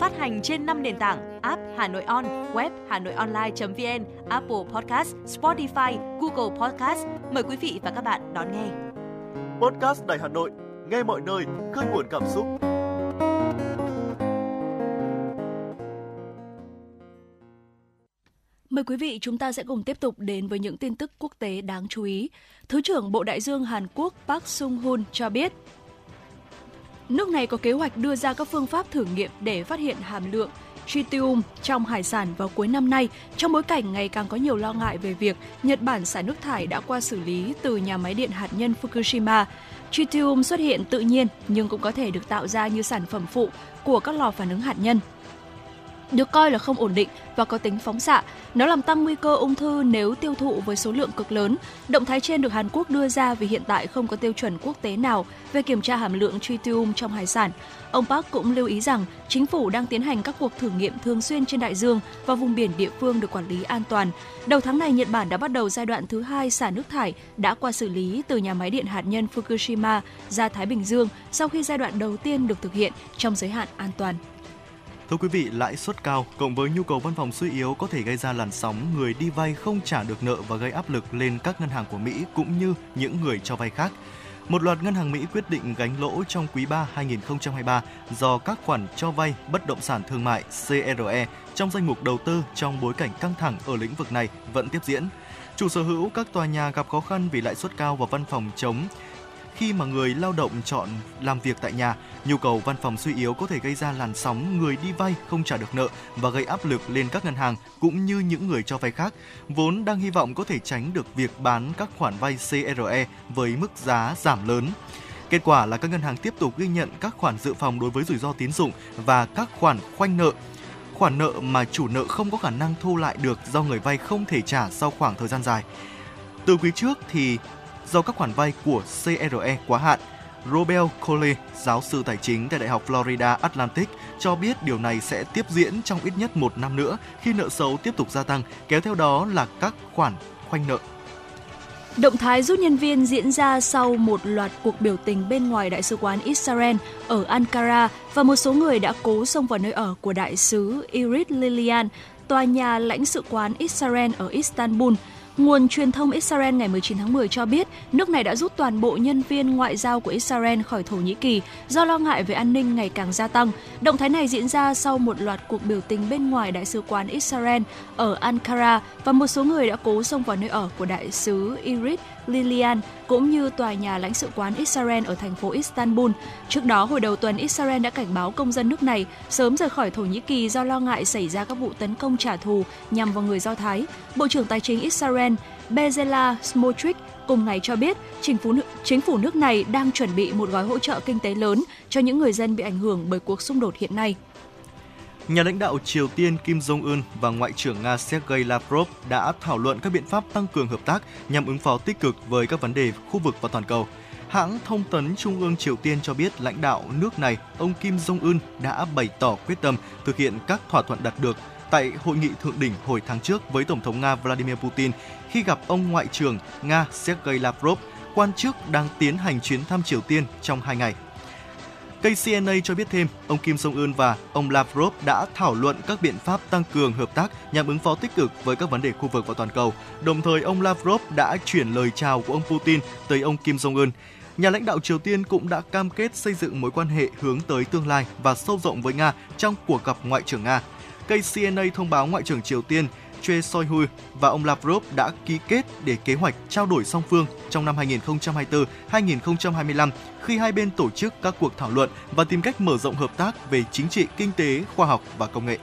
Phát hành trên 5 nền tảng app Hà Nội On, web Hà Nội Online.vn, Apple Podcast, Spotify, Google Podcast. Mời quý vị và các bạn đón nghe. Podcast Đài Hà Nội, nghe mọi nơi, khơi nguồn cảm xúc. Mời quý vị chúng ta sẽ cùng tiếp tục đến với những tin tức quốc tế đáng chú ý. Thứ trưởng Bộ Đại dương Hàn Quốc Park Sung Hoon cho biết, nước này có kế hoạch đưa ra các phương pháp thử nghiệm để phát hiện hàm lượng tritium trong hải sản vào cuối năm nay trong bối cảnh ngày càng có nhiều lo ngại về việc Nhật Bản xả nước thải đã qua xử lý từ nhà máy điện hạt nhân Fukushima. Tritium xuất hiện tự nhiên nhưng cũng có thể được tạo ra như sản phẩm phụ của các lò phản ứng hạt nhân được coi là không ổn định và có tính phóng xạ. Nó làm tăng nguy cơ ung thư nếu tiêu thụ với số lượng cực lớn. Động thái trên được Hàn Quốc đưa ra vì hiện tại không có tiêu chuẩn quốc tế nào về kiểm tra hàm lượng tritium trong hải sản. Ông Park cũng lưu ý rằng chính phủ đang tiến hành các cuộc thử nghiệm thường xuyên trên đại dương và vùng biển địa phương được quản lý an toàn. Đầu tháng này, Nhật Bản đã bắt đầu giai đoạn thứ hai xả nước thải đã qua xử lý từ nhà máy điện hạt nhân Fukushima ra Thái Bình Dương sau khi giai đoạn đầu tiên được thực hiện trong giới hạn an toàn. Thưa quý vị, lãi suất cao cộng với nhu cầu văn phòng suy yếu có thể gây ra làn sóng người đi vay không trả được nợ và gây áp lực lên các ngân hàng của Mỹ cũng như những người cho vay khác. Một loạt ngân hàng Mỹ quyết định gánh lỗ trong quý 3 2023 do các khoản cho vay bất động sản thương mại CRE trong danh mục đầu tư trong bối cảnh căng thẳng ở lĩnh vực này vẫn tiếp diễn. Chủ sở hữu các tòa nhà gặp khó khăn vì lãi suất cao và văn phòng chống khi mà người lao động chọn làm việc tại nhà, nhu cầu văn phòng suy yếu có thể gây ra làn sóng người đi vay không trả được nợ và gây áp lực lên các ngân hàng cũng như những người cho vay khác, vốn đang hy vọng có thể tránh được việc bán các khoản vay CRE với mức giá giảm lớn. Kết quả là các ngân hàng tiếp tục ghi nhận các khoản dự phòng đối với rủi ro tín dụng và các khoản khoanh nợ khoản nợ mà chủ nợ không có khả năng thu lại được do người vay không thể trả sau khoảng thời gian dài. Từ quý trước thì do các khoản vay của CRE quá hạn. Robel Coley, giáo sư tài chính tại Đại học Florida Atlantic, cho biết điều này sẽ tiếp diễn trong ít nhất một năm nữa khi nợ xấu tiếp tục gia tăng, kéo theo đó là các khoản khoanh nợ. Động thái rút nhân viên diễn ra sau một loạt cuộc biểu tình bên ngoài Đại sứ quán Israel ở Ankara và một số người đã cố xông vào nơi ở của Đại sứ Irit Lilian, tòa nhà lãnh sự quán Israel ở Istanbul, Nguồn truyền thông Israel ngày 19 tháng 10 cho biết, nước này đã rút toàn bộ nhân viên ngoại giao của Israel khỏi Thổ Nhĩ Kỳ do lo ngại về an ninh ngày càng gia tăng. Động thái này diễn ra sau một loạt cuộc biểu tình bên ngoài Đại sứ quán Israel ở Ankara và một số người đã cố xông vào nơi ở của Đại sứ Irit Lilian cũng như tòa nhà lãnh sự quán Israel ở thành phố Istanbul. Trước đó, hồi đầu tuần, Israel đã cảnh báo công dân nước này sớm rời khỏi Thổ Nhĩ Kỳ do lo ngại xảy ra các vụ tấn công trả thù nhằm vào người Do Thái. Bộ trưởng Tài chính Israel Bezalel Smotrich cùng ngày cho biết chính phủ, chính phủ nước này đang chuẩn bị một gói hỗ trợ kinh tế lớn cho những người dân bị ảnh hưởng bởi cuộc xung đột hiện nay. Nhà lãnh đạo Triều Tiên Kim Jong-un và Ngoại trưởng Nga Sergei Lavrov đã thảo luận các biện pháp tăng cường hợp tác nhằm ứng phó tích cực với các vấn đề khu vực và toàn cầu. Hãng thông tấn Trung ương Triều Tiên cho biết lãnh đạo nước này, ông Kim Jong-un đã bày tỏ quyết tâm thực hiện các thỏa thuận đạt được tại hội nghị thượng đỉnh hồi tháng trước với Tổng thống Nga Vladimir Putin khi gặp ông Ngoại trưởng Nga Sergei Lavrov, quan chức đang tiến hành chuyến thăm Triều Tiên trong hai ngày. KCNA cho biết thêm, ông Kim Jong Un và ông Lavrov đã thảo luận các biện pháp tăng cường hợp tác nhằm ứng phó tích cực với các vấn đề khu vực và toàn cầu. Đồng thời, ông Lavrov đã chuyển lời chào của ông Putin tới ông Kim Jong Un. Nhà lãnh đạo Triều Tiên cũng đã cam kết xây dựng mối quan hệ hướng tới tương lai và sâu rộng với Nga trong cuộc gặp Ngoại trưởng Nga. KCNA thông báo Ngoại trưởng Triều Tiên Choi Soihu và ông Lavrov đã ký kết để kế hoạch trao đổi song phương trong năm 2024-2025 khi hai bên tổ chức các cuộc thảo luận và tìm cách mở rộng hợp tác về chính trị, kinh tế, khoa học và công nghệ.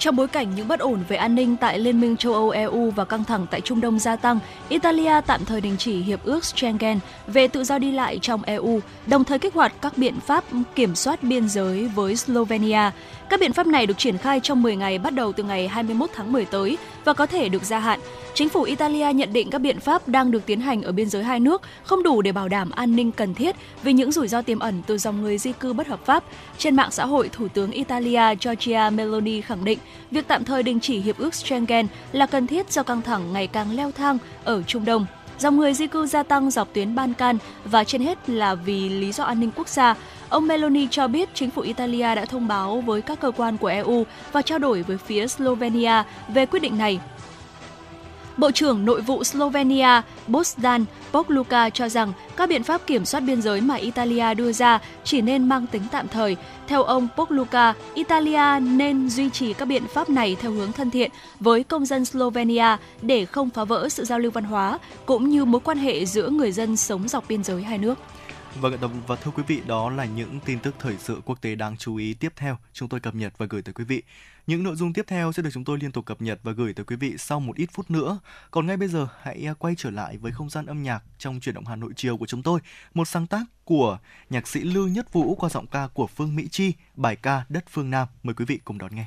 Trong bối cảnh những bất ổn về an ninh tại Liên minh châu Âu EU và căng thẳng tại Trung Đông gia tăng, Italia tạm thời đình chỉ hiệp ước Schengen về tự do đi lại trong EU, đồng thời kích hoạt các biện pháp kiểm soát biên giới với Slovenia. Các biện pháp này được triển khai trong 10 ngày bắt đầu từ ngày 21 tháng 10 tới và có thể được gia hạn. Chính phủ Italia nhận định các biện pháp đang được tiến hành ở biên giới hai nước không đủ để bảo đảm an ninh cần thiết vì những rủi ro tiềm ẩn từ dòng người di cư bất hợp pháp. Trên mạng xã hội, Thủ tướng Italia Giorgia Meloni khẳng định việc tạm thời đình chỉ hiệp ước Schengen là cần thiết do căng thẳng ngày càng leo thang ở Trung Đông. Dòng người di cư gia tăng dọc tuyến Balkan và trên hết là vì lý do an ninh quốc gia. Ông Meloni cho biết chính phủ Italia đã thông báo với các cơ quan của EU và trao đổi với phía Slovenia về quyết định này. Bộ trưởng Nội vụ Slovenia Bosdan Pogluka cho rằng các biện pháp kiểm soát biên giới mà Italia đưa ra chỉ nên mang tính tạm thời. Theo ông Pogluka, Italia nên duy trì các biện pháp này theo hướng thân thiện với công dân Slovenia để không phá vỡ sự giao lưu văn hóa cũng như mối quan hệ giữa người dân sống dọc biên giới hai nước. Vâng, và thưa quý vị, đó là những tin tức thời sự quốc tế đáng chú ý tiếp theo chúng tôi cập nhật và gửi tới quý vị. Những nội dung tiếp theo sẽ được chúng tôi liên tục cập nhật và gửi tới quý vị sau một ít phút nữa. Còn ngay bây giờ, hãy à, quay trở lại với không gian âm nhạc trong chuyển động Hà Nội chiều của chúng tôi. Một sáng tác của nhạc sĩ Lưu Nhất Vũ qua giọng ca của Phương Mỹ Chi, bài ca Đất Phương Nam. Mời quý vị cùng đón nghe.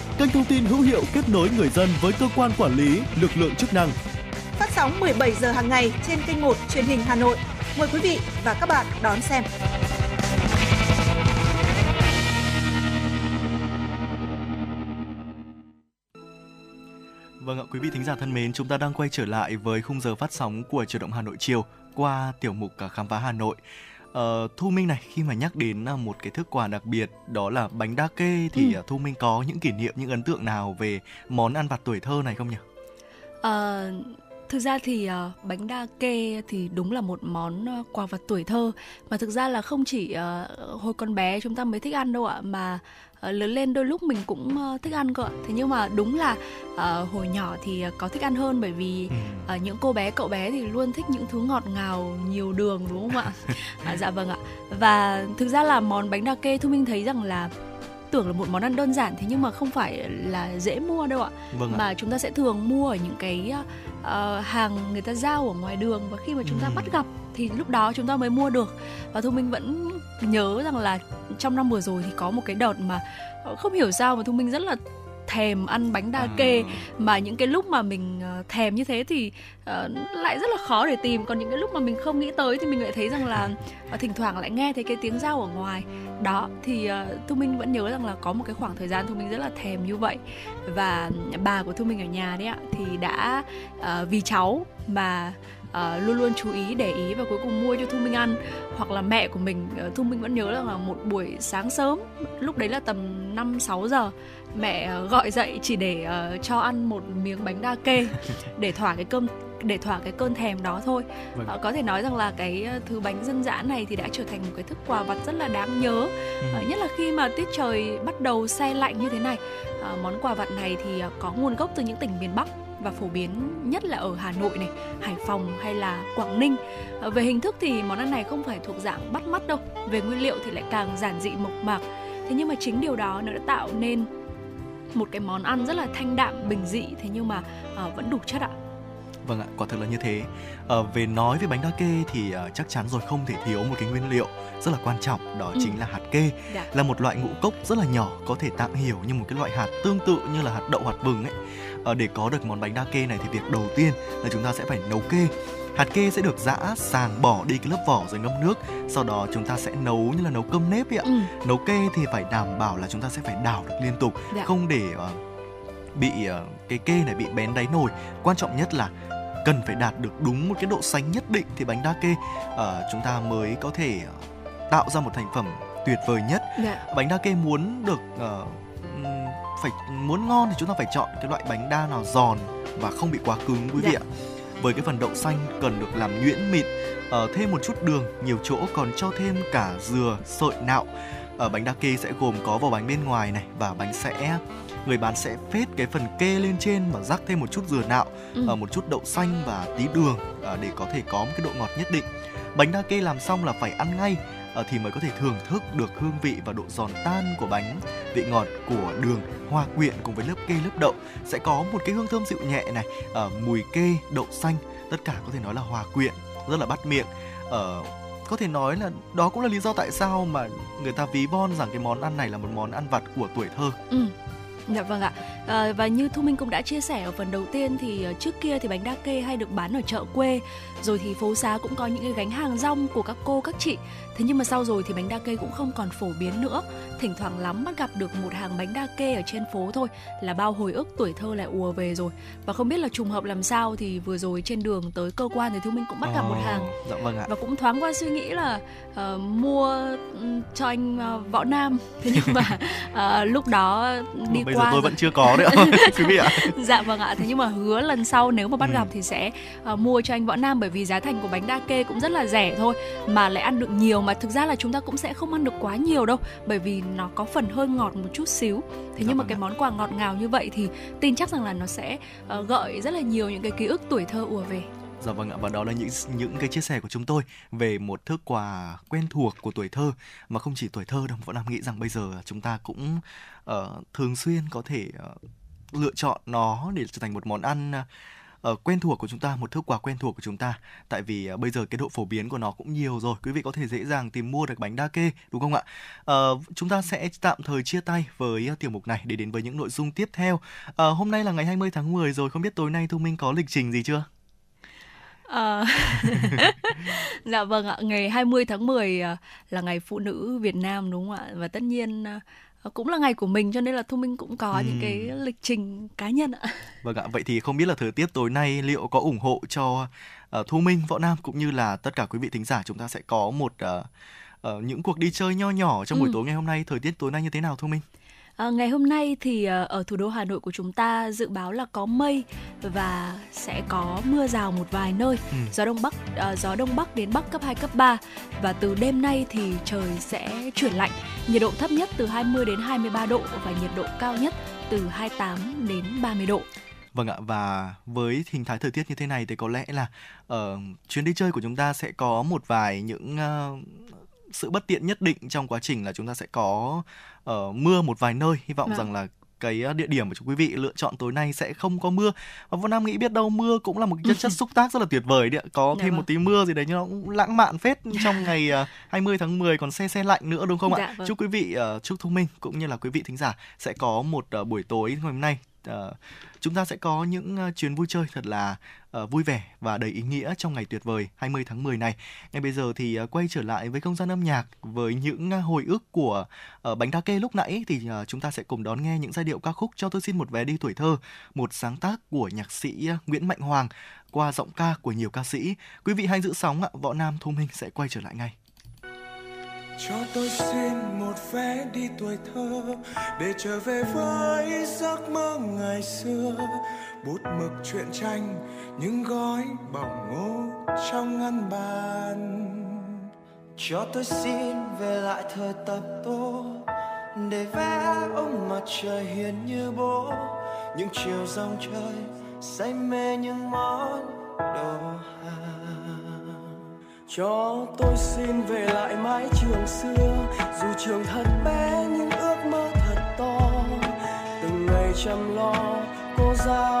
kênh thông tin hữu hiệu kết nối người dân với cơ quan quản lý, lực lượng chức năng. Phát sóng 17 giờ hàng ngày trên kênh 1 truyền hình Hà Nội. Mời quý vị và các bạn đón xem. Vâng ạ, quý vị thính giả thân mến, chúng ta đang quay trở lại với khung giờ phát sóng của Chuyển động Hà Nội chiều qua tiểu mục Khám phá Hà Nội. Ờ, Thu Minh này, khi mà nhắc đến à, một cái thức quà đặc biệt đó là bánh đa kê thì ừ. Thu Minh có những kỷ niệm, những ấn tượng nào về món ăn vặt tuổi thơ này không nhỉ? Ờ, thực ra thì uh, bánh đa kê thì đúng là một món uh, quà vật tuổi thơ mà thực ra là không chỉ uh, hồi còn bé chúng ta mới thích ăn đâu ạ mà uh, lớn lên đôi lúc mình cũng uh, thích ăn cơ thế nhưng mà đúng là uh, hồi nhỏ thì có thích ăn hơn bởi vì uh, những cô bé cậu bé thì luôn thích những thứ ngọt ngào nhiều đường đúng không ạ? À, dạ vâng ạ. Và thực ra là món bánh đa kê thu minh thấy rằng là tưởng là một món ăn đơn giản thế nhưng mà không phải là dễ mua đâu ạ. Vâng ạ. mà chúng ta sẽ thường mua ở những cái uh, hàng người ta giao ở ngoài đường và khi mà chúng ta Ừ. bắt gặp thì lúc đó chúng ta mới mua được. Và thu minh vẫn nhớ rằng là trong năm vừa rồi thì có một cái đợt mà ờ, không hiểu sao mà thu minh rất là thèm ăn bánh đa kê. Mà những cái lúc mà mình ờ, thèm như thế thì ờ, lại rất là khó để tìm. Còn những cái lúc mà mình không nghĩ tới thì mình lại thấy rằng là thỉnh thoảng lại nghe thấy cái tiếng rau ở ngoài. Đó thì thu minh vẫn nhớ rằng là có một cái khoảng thời gian thu minh rất là thèm như vậy. Và bà của thu minh ở nhà đấy ạ thì đã vì cháu mà ờ, luôn luôn chú ý để ý và cuối cùng mua cho thu minh ăn. Hoặc là mẹ của mình ờ, thu minh vẫn nhớ rằng là một buổi sáng sớm lúc đấy là tầm 5 6 giờ mẹ ờ, gọi dậy chỉ để ờ, cho ăn một miếng bánh đa kê để thỏa cái cơm để thỏa cái cơn thèm đó thôi. Vâng. Ờ, có thể nói rằng là cái thứ bánh dân dã này thì đã trở thành một cái thức quà vặt rất là đáng nhớ. Ờ, nhất là khi mà tiết trời bắt đầu se lạnh như thế này. Ờ, món quà vặt này thì có nguồn gốc từ những tỉnh miền Bắc và phổ biến nhất là ở Hà Nội này, Hải Phòng hay là Quảng Ninh. Ờ, về hình thức thì món ăn này không phải thuộc dạng bắt mắt đâu, về nguyên liệu thì lại càng giản dị mộc mạc. Thế nhưng mà chính điều đó nó đã tạo nên một cái món ăn rất là thanh đạm bình dị thế nhưng mà ờ, vẫn đủ chất ạ. Vâng ạ, quả thực là như thế. Ờ, về nói về bánh đa kê thì ờ, chắc chắn rồi không thể thiếu một cái nguyên liệu rất là quan trọng đó Ừ. chính là hạt kê. Dạ. Là một loại ngũ cốc rất là nhỏ có thể tạm hiểu như một cái loại hạt tương tự như là hạt đậu hạt vừng ấy. Ờ, để có được món bánh đa kê này thì việc đầu tiên là chúng ta sẽ phải nấu kê. Hạt kê sẽ được giã, sàng bỏ đi cái lớp vỏ rồi ngâm nước. Sau đó chúng ta sẽ nấu như là nấu cơm nếp ấy ạ. Ừ. Nấu kê thì phải đảm bảo là chúng ta sẽ phải đảo được liên tục, Dạ. không để ờ, bị ờ, cái kê này bị bén đáy nồi. Quan trọng nhất là cần phải đạt được đúng một cái độ sánh nhất định thì bánh đa kê ờ, chúng ta mới có thể ờ, tạo ra một thành phẩm tuyệt vời nhất. Dạ. Bánh đa kê muốn được ừm, phải muốn ngon thì chúng ta phải chọn cái loại bánh đa nào giòn và không bị quá cứng quý vị Dạ. ạ. Với cái phần đậu xanh cần được làm nhuyễn mịn, ờ, thêm một chút đường, nhiều chỗ còn cho thêm cả dừa, sợi nạo. Ở bánh đa kê sẽ gồm có vỏ bánh bên ngoài này và bánh sẽ người bán sẽ phết cái phần kê lên trên và rắc thêm một chút dừa nạo, Ừ. ờ, một chút đậu xanh và tí đường ờ, để có thể có một cái độ ngọt nhất định. Bánh đa kê làm xong là phải ăn ngay ờ, thì mới có thể thưởng thức được hương vị và độ giòn tan của bánh. Vị ngọt của đường hòa quyện cùng với lớp kê lớp đậu sẽ có một cái hương thơm dịu nhẹ này, ở mùi kê, đậu xanh, tất cả có thể nói là hòa quyện, rất là bắt miệng. ở có thể nói là đó cũng là lý do tại sao mà người ta ví von rằng cái món ăn này là một món ăn vặt của tuổi thơ. Ừ. Dạ vâng ạ. À, và như Thu Minh cũng đã chia sẻ ở phần đầu tiên thì ờ, trước kia thì bánh đa kê hay được bán ở chợ quê, rồi thì phố xá cũng có những cái gánh hàng rong của các cô các chị. Thế nhưng mà sau rồi thì bánh đa kê cũng không còn phổ biến nữa. Thỉnh thoảng lắm bắt gặp được một hàng bánh đa kê ở trên phố thôi là bao hồi ức tuổi thơ lại ùa về rồi. Và không biết là trùng hợp làm sao thì vừa rồi trên đường tới cơ quan thì Thu Minh cũng bắt gặp một Ồ, hàng Dạ vâng ạ. và cũng thoáng qua suy nghĩ là ờ, mua ừm, cho anh ờ, võ nam thế nhưng mà ờ, lúc đó đi Bây giờ giờ tôi vẫn chưa có đấy ạ quý vị ạ. Dạ vâng ạ thế nhưng mà hứa lần sau nếu mà bắt Ừ. gặp thì sẽ ờ, mua cho anh võ nam bởi vì giá thành của bánh đa kê cũng rất là rẻ thôi mà lại ăn được nhiều mà thực ra là chúng ta cũng sẽ không ăn được quá nhiều đâu bởi vì nó có phần hơi ngọt một chút xíu. Thế Dạ nhưng mà vâng cái món quà ngọt ngào như vậy thì tin chắc rằng là nó sẽ ờ, gợi rất là nhiều những cái ký ức tuổi thơ ùa về. Dạ vâng ạ và đó là những những cái chia sẻ của chúng tôi về một thức quà quen thuộc của tuổi thơ mà không chỉ tuổi thơ đâu Võ Nam nghĩ rằng bây giờ chúng ta cũng uh, thường xuyên có thể uh, lựa chọn nó để trở thành một món ăn uh, quen thuộc của chúng ta một thức quà quen thuộc của chúng ta. Tại vì uh, bây giờ cái độ phổ biến của nó cũng nhiều rồi quý vị có thể dễ dàng tìm mua được bánh đa kê đúng không ạ? Uh, chúng ta sẽ tạm thời chia tay với uh, tiểu mục này để đến với những nội dung tiếp theo. Uh, hôm nay là ngày 20 tháng 10 rồi không biết tối nay Thu Minh có lịch trình gì chưa? Dạ vâng ạ, ngày 20 tháng 10 là ngày phụ nữ Việt Nam đúng không ạ? Và tất nhiên cũng là ngày của mình cho nên là Thu Minh cũng có những Ừm. cái lịch trình cá nhân ạ. Vâng ạ, vậy thì không biết là thời tiết tối nay liệu có ủng hộ cho ờ, Thu Minh, Võ Nam cũng như là tất cả quý vị thính giả chúng ta sẽ có một ờ, ờ, những cuộc đi chơi nho nhỏ trong buổi Ừ. tối ngày hôm nay. Thời tiết tối nay như thế nào Thu Minh? À, ngày hôm nay thì à, ở thủ đô Hà Nội của chúng ta dự báo là có mây và sẽ có mưa rào một vài nơi. Ừ. Gió đông bắc à, gió đông bắc đến bắc cấp 2 cấp 3 và từ đêm nay thì trời sẽ chuyển lạnh. Nhiệt độ thấp nhất từ 20 đến 23 độ và nhiệt độ cao nhất từ 28 đến 30 độ. Vâng ạ và với hình thái thời tiết như thế này thì có lẽ là ờ, chuyến đi chơi của chúng ta sẽ có một vài những ờ, sự bất tiện nhất định trong quá trình là chúng ta sẽ có ờ, mưa một vài nơi. Hy vọng Vâng. rằng là cái ờ, địa điểm mà chúng quý vị lựa chọn tối nay sẽ không có mưa và Võ Nam nghĩ biết đâu mưa cũng là một cái chất, chất xúc tác rất là tuyệt vời đấy ạ. có Dạ thêm vâng. một tí mưa gì đấy nhưng nó cũng lãng mạn phết trong ngày ờ, 20 tháng 10 còn se se lạnh nữa đúng không ạ Dạ vâng. chúc quý vị ờ, chúc Thu Minh cũng như là quý vị thính giả sẽ có một ờ, buổi tối ngày hôm nay uh, chúng ta sẽ có những ờ, chuyến vui chơi thật là uh, vui vẻ và đầy ý nghĩa trong ngày tuyệt vời 20 tháng 10 này. Ngay bây giờ thì uh, quay trở lại với không gian âm nhạc với những uh, hồi ức của uh, bánh đa kê lúc nãy thì uh, chúng ta sẽ cùng đón nghe những giai điệu ca khúc cho tôi xin một vé đi tuổi thơ, một sáng tác của nhạc sĩ uh, Nguyễn Mạnh Hoàng qua giọng ca của nhiều ca sĩ. Quý vị hãy giữ sóng ạ, Võ Nam Thu Minh sẽ quay trở lại ngay cho tôi xin một vé đi tuổi thơ, để trở về với giấc mơ ngày xưa. Bút mực truyện tranh, những gói bỏng ngô trong ngăn bàn. Cho tôi xin về lại thời tập tô, để vẽ ông mặt trời hiền như bố. Những chiều dòng trời say mê những món đồ hàng cho tôi xin về lại mái trường xưa, dù trường thật bé nhưng ước mơ thật to. Từng ngày chăm lo, cô giáo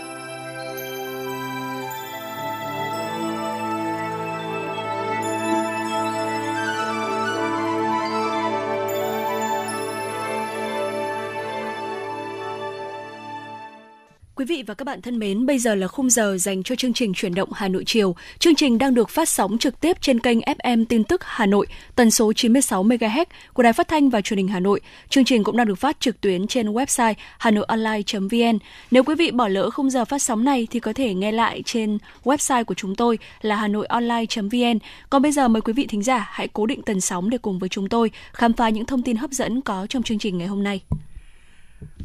Vị và các bạn thân mến, bây giờ là khung giờ dành cho chương trình chuyển động Hà Nội chiều. Chương trình đang được phát sóng trực tiếp trên kênh FM tin tức Hà Nội, tần số 96 MHz của Đài Phát thanh và Truyền hình Hà Nội. Chương trình cũng đang được phát trực tuyến trên website hanoionline.vn. Nếu quý vị bỏ lỡ khung giờ phát sóng này thì có thể nghe lại trên website của chúng tôi là hanoionline.vn. Còn bây giờ mời quý vị thính giả hãy cố định tần sóng để cùng với chúng tôi khám phá những thông tin hấp dẫn có trong chương trình ngày hôm nay.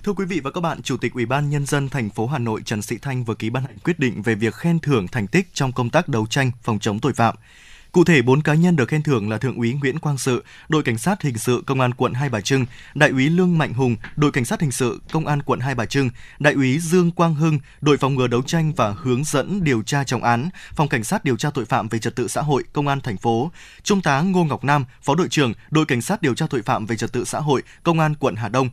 Thưa quý vị và các bạn, Chủ tịch Ủy ban Nhân dân thành phố Hà Nội Trần Sĩ Thanh vừa ký ban hành quyết định về việc khen thưởng thành tích trong công tác đấu tranh phòng chống tội phạm. Cụ thể, 4 cá nhân được khen thưởng là Thượng úy Nguyễn Quang Sự, đội cảnh sát hình sự Công an quận Hai Bà Trưng, Đại úy Lương Mạnh Hùng, đội cảnh sát hình sự Công an quận Hai Bà Trưng, Đại úy Dương Quang Hưng, đội phòng ngừa đấu tranh và hướng dẫn điều tra trọng án, Phòng cảnh sát điều tra tội phạm về trật tự xã hội Công an thành phố, Trung tá Ngô Ngọc Nam, Phó đội trưởng đội cảnh sát điều tra tội phạm về trật tự xã hội Công an quận Hà Đông.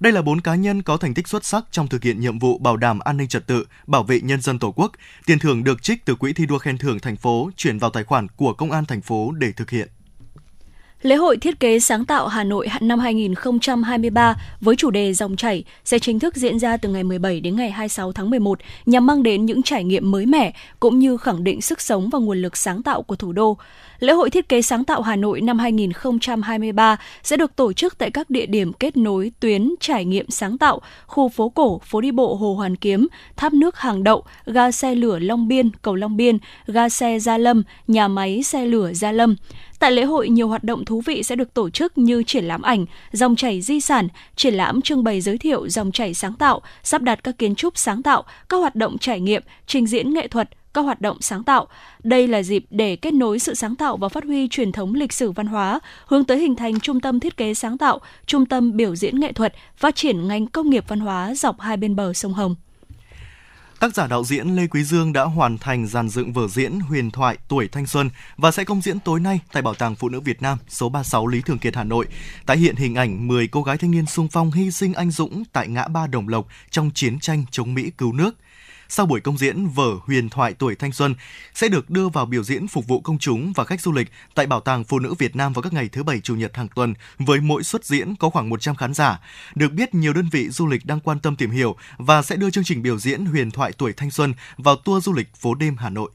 Đây là bốn cá nhân có thành tích xuất sắc trong thực hiện nhiệm vụ bảo đảm an ninh trật tự, bảo vệ nhân dân Tổ quốc. Tiền thưởng được trích từ quỹ thi đua khen thưởng thành phố chuyển vào tài khoản của công an thành phố để thực hiện. Lễ hội thiết kế sáng tạo Hà Nội năm 2023 với chủ đề Dòng chảy sẽ chính thức diễn ra từ ngày 17 đến ngày 26 tháng 11 nhằm mang đến những trải nghiệm mới mẻ cũng như khẳng định sức sống và nguồn lực sáng tạo của thủ đô. Lễ hội thiết kế sáng tạo Hà Nội năm 2023 sẽ được tổ chức tại các địa điểm kết nối tuyến trải nghiệm sáng tạo, khu phố cổ, phố đi bộ Hồ Hoàn Kiếm, tháp nước Hàng Đậu, ga xe lửa Long Biên, cầu Long Biên, ga xe Gia Lâm, nhà máy xe lửa Gia Lâm. Tại lễ hội, nhiều hoạt động thú vị sẽ được tổ chức như triển lãm ảnh, dòng chảy di sản, triển lãm trưng bày giới thiệu dòng chảy sáng tạo, sắp đặt các kiến trúc sáng tạo, các hoạt động trải nghiệm, trình diễn nghệ thuật, các hoạt động sáng tạo. Đây là dịp để kết nối sự sáng tạo và phát huy truyền thống lịch sử văn hóa, hướng tới hình thành trung tâm thiết kế sáng tạo, trung tâm biểu diễn nghệ thuật, phát triển ngành công nghiệp văn hóa dọc hai bên bờ sông Hồng. Tác giả đạo diễn Lê Quý Dương đã hoàn thành dàn dựng vở diễn huyền thoại tuổi thanh xuân và sẽ công diễn tối nay tại Bảo tàng Phụ nữ Việt Nam số 36 Lý Thường Kiệt Hà Nội, tái hiện hình ảnh 10 cô gái thanh niên sung phong hy sinh anh dũng tại ngã ba Đồng Lộc trong chiến tranh chống Mỹ cứu nước. Sau buổi công diễn, vở Huyền thoại tuổi thanh xuân sẽ được đưa vào biểu diễn phục vụ công chúng và khách du lịch tại Bảo tàng Phụ nữ Việt Nam vào các ngày thứ Bảy, Chủ nhật hàng tuần với mỗi suất diễn có khoảng 100 khán giả. Được biết, nhiều đơn vị du lịch đang quan tâm tìm hiểu và sẽ đưa chương trình biểu diễn Huyền thoại tuổi thanh xuân vào tour du lịch phố đêm Hà Nội.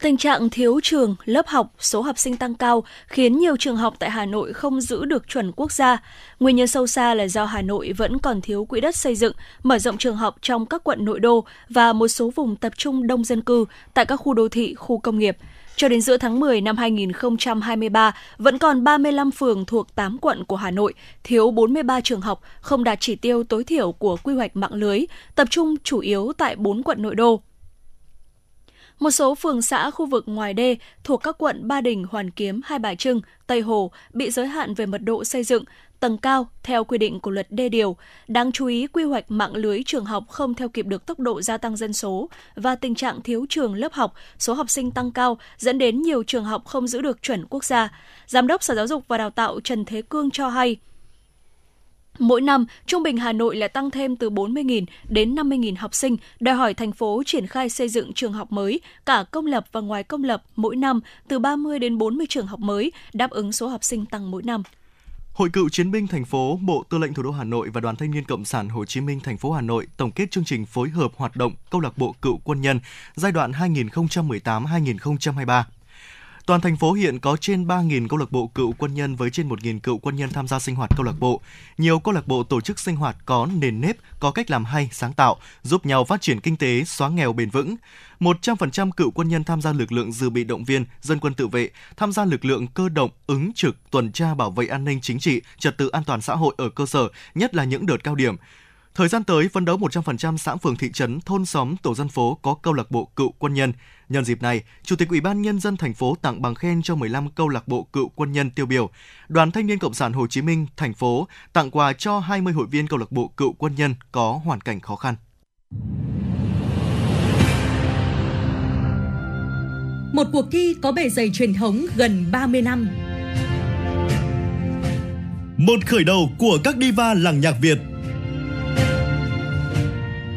Tình trạng thiếu trường, lớp học, số học sinh tăng cao khiến nhiều trường học tại Hà Nội không giữ được chuẩn quốc gia. Nguyên nhân sâu xa là do Hà Nội vẫn còn thiếu quỹ đất xây dựng, mở rộng trường học trong các quận nội đô và một số vùng tập trung đông dân cư tại các khu đô thị, khu công nghiệp. Cho đến giữa tháng 10 năm 2023, vẫn còn 35 phường thuộc 8 quận của Hà Nội, thiếu 43 trường học, không đạt chỉ tiêu tối thiểu của quy hoạch mạng lưới, tập trung chủ yếu tại 4 quận nội đô. Một số phường xã khu vực ngoài đê thuộc các quận Ba Đình, Hoàn Kiếm, Hai Bà Trưng, Tây Hồ bị giới hạn về mật độ xây dựng, tầng cao theo quy định của luật đê điều. Đáng chú ý, quy hoạch mạng lưới trường học không theo kịp được tốc độ gia tăng dân số và tình trạng thiếu trường lớp học, số học sinh tăng cao dẫn đến nhiều trường học không giữ được chuẩn quốc gia. Giám đốc Sở Giáo dục và Đào tạo Trần Thế Cương cho hay, Mỗi năm, trung bình Hà Nội lại tăng thêm từ 40.000 đến 50.000 học sinh, đòi hỏi thành phố triển khai xây dựng trường học mới, cả công lập và ngoài công lập mỗi năm từ 30 đến 40 trường học mới, đáp ứng số học sinh tăng mỗi năm. Hội cựu chiến binh thành phố, Bộ Tư lệnh Thủ đô Hà Nội và Đoàn Thanh niên Cộng sản Hồ Chí Minh thành phố Hà Nội tổng kết chương trình phối hợp hoạt động câu lạc bộ cựu quân nhân giai đoạn 2018-2023. Toàn thành phố hiện có trên 3.000 câu lạc bộ cựu quân nhân với trên 1.000 cựu quân nhân tham gia sinh hoạt câu lạc bộ. Nhiều câu lạc bộ tổ chức sinh hoạt có nền nếp, có cách làm hay, sáng tạo, giúp nhau phát triển kinh tế, xóa nghèo bền vững. 100% cựu quân nhân tham gia lực lượng dự bị động viên, dân quân tự vệ, tham gia lực lượng cơ động, ứng trực, tuần tra bảo vệ an ninh chính trị, trật tự an toàn xã hội ở cơ sở, nhất là những đợt cao điểm. Thời gian tới, phấn đấu 100% xã phường thị trấn, thôn xóm, tổ dân phố có câu lạc bộ cựu quân nhân. Nhân dịp này, Chủ tịch Ủy ban Nhân dân thành phố tặng bằng khen cho 15 câu lạc bộ cựu quân nhân tiêu biểu. Đoàn Thanh niên Cộng sản Hồ Chí Minh thành phố tặng quà cho 20 hội viên câu lạc bộ cựu quân nhân có hoàn cảnh khó khăn. Một cuộc thi có bề dày truyền thống gần 30 năm. Một khởi đầu của các diva làng nhạc Việt –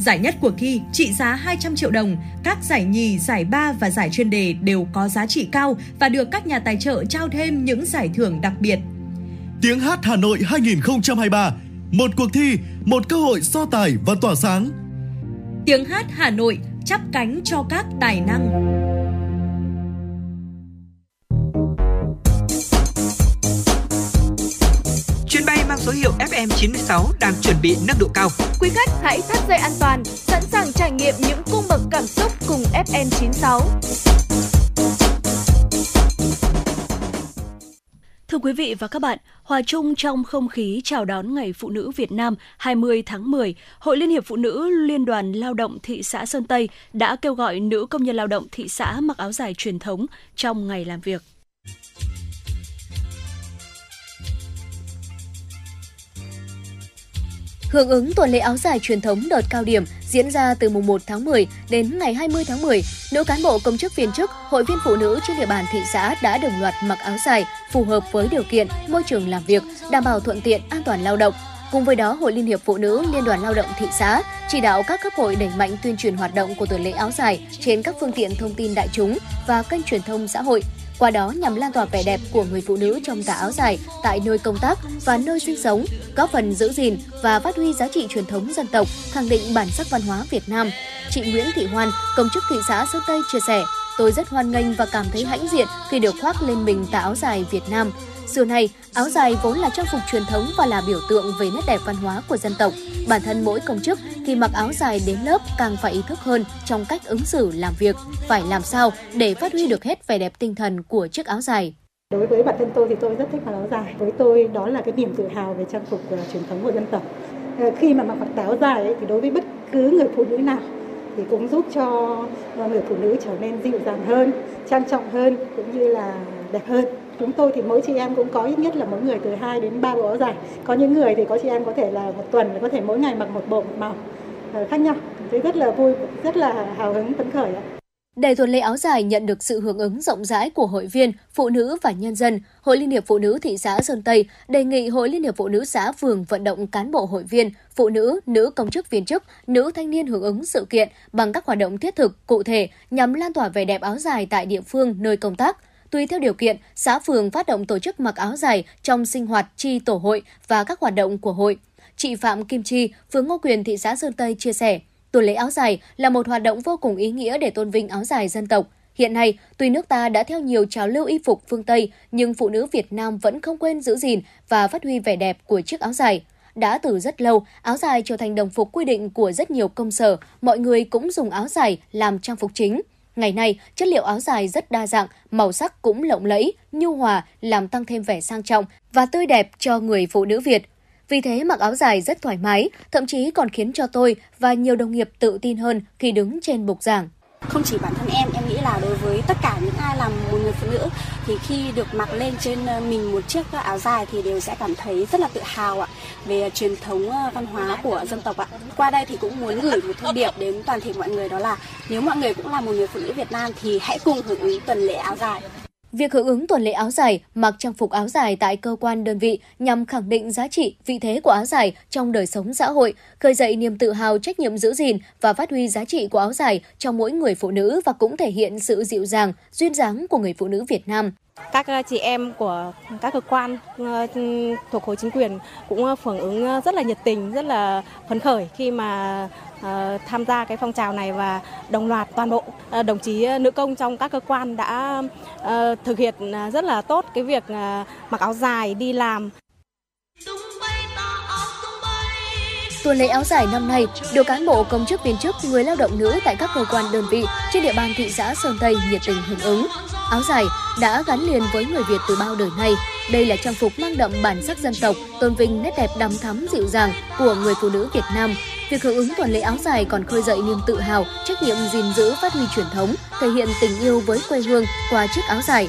Giải nhất cuộc thi trị giá 200 triệu đồng, các giải nhì, giải ba và giải chuyên đề đều có giá trị cao và được các nhà tài trợ trao thêm những giải thưởng đặc biệt. Tiếng hát Hà Nội 2023, một cuộc thi, một cơ hội so tài và tỏa sáng. Tiếng hát Hà Nội chắp cánh cho các tài năng. Số hiệu FM96 đang chuẩn bị nâng độ cao. Quý khách hãy thắt dây an toàn, sẵn sàng trải nghiệm những cung bậc cảm xúc cùng FM96. Thưa quý vị và các bạn, hòa chung trong không khí chào đón Ngày Phụ nữ Việt Nam 20 tháng 10, Hội Liên hiệp Phụ nữ Liên đoàn Lao động thị xã Sơn Tây đã kêu gọi nữ công nhân lao động thị xã mặc áo dài truyền thống trong ngày làm việc. Hưởng ứng tuần lễ áo dài truyền thống đợt cao điểm diễn ra từ mùng 1 tháng 10 đến ngày 20 tháng 10, nữ cán bộ công chức viên chức, hội viên phụ nữ trên địa bàn thị xã đã đồng loạt mặc áo dài phù hợp với điều kiện môi trường làm việc, đảm bảo thuận tiện an toàn lao động. Cùng với đó, Hội Liên hiệp Phụ nữ Liên đoàn Lao động thị xã chỉ đạo các cấp hội đẩy mạnh tuyên truyền hoạt động của tuần lễ áo dài trên các phương tiện thông tin đại chúng và kênh truyền thông xã hội, qua đó nhằm lan tỏa vẻ đẹp của người phụ nữ trong tà áo dài tại nơi công tác và nơi sinh sống, góp phần giữ gìn và phát huy giá trị truyền thống dân tộc, khẳng định bản sắc văn hóa Việt Nam. Chị Nguyễn Thị Hoan, công chức thị xã Sơn Tây chia sẻ, tôi rất hoan nghênh và cảm thấy hãnh diện khi được khoác lên mình tà áo dài Việt Nam. Xưa nay, áo dài vốn là trang phục truyền thống và là biểu tượng về nét đẹp văn hóa của dân tộc. Bản thân mỗi công chức khi mặc áo dài đến lớp càng phải ý thức hơn trong cách ứng xử làm việc, phải làm sao để phát huy được hết vẻ đẹp tinh thần của chiếc áo dài. Đối với bản thân tôi thì tôi rất thích mặc áo dài. Với tôi đó là cái niềm tự hào về trang phục à, truyền thống của dân tộc. À, khi mà mặc mặc áo dài ấy, thì đối với bất cứ người phụ nữ nào thì cũng giúp cho à, người phụ nữ trở nên dịu dàng hơn, trang trọng hơn cũng như là đẹp hơn chúng tôi thì mỗi chị em cũng có ít nhất là mỗi người từ 2 đến 3 bộ áo dài. Có những người thì có chị em có thể là một tuần có thể mỗi ngày mặc một bộ một màu. Ờ, khác nhau. Thì rất là vui rất là hào hứng phấn khởi ạ. Để tuần lễ áo dài nhận được sự hưởng ứng rộng rãi của hội viên, phụ nữ và nhân dân, Hội Liên hiệp Phụ nữ thị xã Sơn Tây đề nghị Hội Liên hiệp Phụ nữ xã phường vận động cán bộ hội viên, phụ nữ, nữ công chức viên chức, nữ thanh niên hưởng ứng sự kiện bằng các hoạt động thiết thực, cụ thể nhằm lan tỏa vẻ đẹp áo dài tại địa phương nơi công tác – Tùy theo điều kiện, xã phường phát động tổ chức mặc áo dài trong sinh hoạt chi tổ hội và các hoạt động của hội. Chị Phạm Kim Chi, phường Ngô Quyền, thị xã Sơn Tây chia sẻ, tuần lễ áo dài là một hoạt động vô cùng ý nghĩa để tôn vinh áo dài dân tộc. Hiện nay, tuy nước ta đã theo nhiều trào lưu y phục phương Tây, nhưng phụ nữ Việt Nam vẫn không quên giữ gìn và phát huy vẻ đẹp của chiếc áo dài. Đã từ rất lâu, áo dài trở thành đồng phục quy định của rất nhiều công sở, mọi người cũng dùng áo dài làm trang phục chính. Ngày nay, chất liệu áo dài rất đa dạng, màu sắc cũng lộng lẫy, nhu hòa, làm tăng thêm vẻ sang trọng và tươi đẹp cho người phụ nữ Việt. Vì thế mặc áo dài rất thoải mái, thậm chí còn khiến cho tôi và nhiều đồng nghiệp tự tin hơn khi đứng trên bục giảng. Không chỉ bản thân em, em nghĩ là đối với tất cả những ai làm một người phụ nữ thì khi được mặc lên trên ờ, mình một chiếc ờ, áo dài thì đều sẽ cảm thấy rất là tự hào ạ, về ờ, truyền thống văn hóa của dân tộc ạ. Qua đây thì cũng muốn gửi một thông điệp đến toàn thể mọi người, đó là nếu mọi người cũng là một người phụ nữ Việt Nam thì hãy cùng hưởng ứng tuần lễ áo dài. Việc hưởng ứng tuần lễ áo dài, mặc trang phục áo dài tại cơ quan đơn vị nhằm khẳng định giá trị, vị thế của áo dài trong đời sống xã hội, khơi dậy niềm tự hào trách nhiệm giữ gìn và phát huy giá trị của áo dài trong mỗi người phụ nữ và cũng thể hiện sự dịu dàng, duyên dáng của người phụ nữ Việt Nam. Các ờ, chị em của các cơ quan ờ, thuộc khối chính quyền cũng ờ, hưởng ứng ờ, rất là nhiệt tình, rất là phấn khởi khi mà Ờ, tham gia cái phong trào này và đồng loạt toàn bộ ờ, đồng chí ờ, nữ công trong các cơ quan đã thực hiện rất là tốt cái việc mặc áo dài đi làm. Tuần lễ áo dài năm nay được cán bộ công chức viên chức, người lao động nữ tại các cơ quan đơn vị trên địa bàn thị xã Sơn Tây nhiệt tình hưởng ứng. Áo dài đã gắn liền với người Việt từ bao đời nay. Đây là trang phục mang đậm bản sắc dân tộc, tôn vinh nét đẹp đắm thắm dịu dàng của người phụ nữ Việt Nam. Việc hưởng ứng tuần lễ áo dài còn khơi dậy niềm tự hào, trách nhiệm gìn giữ phát huy truyền thống, thể hiện tình yêu với quê hương qua chiếc áo dài.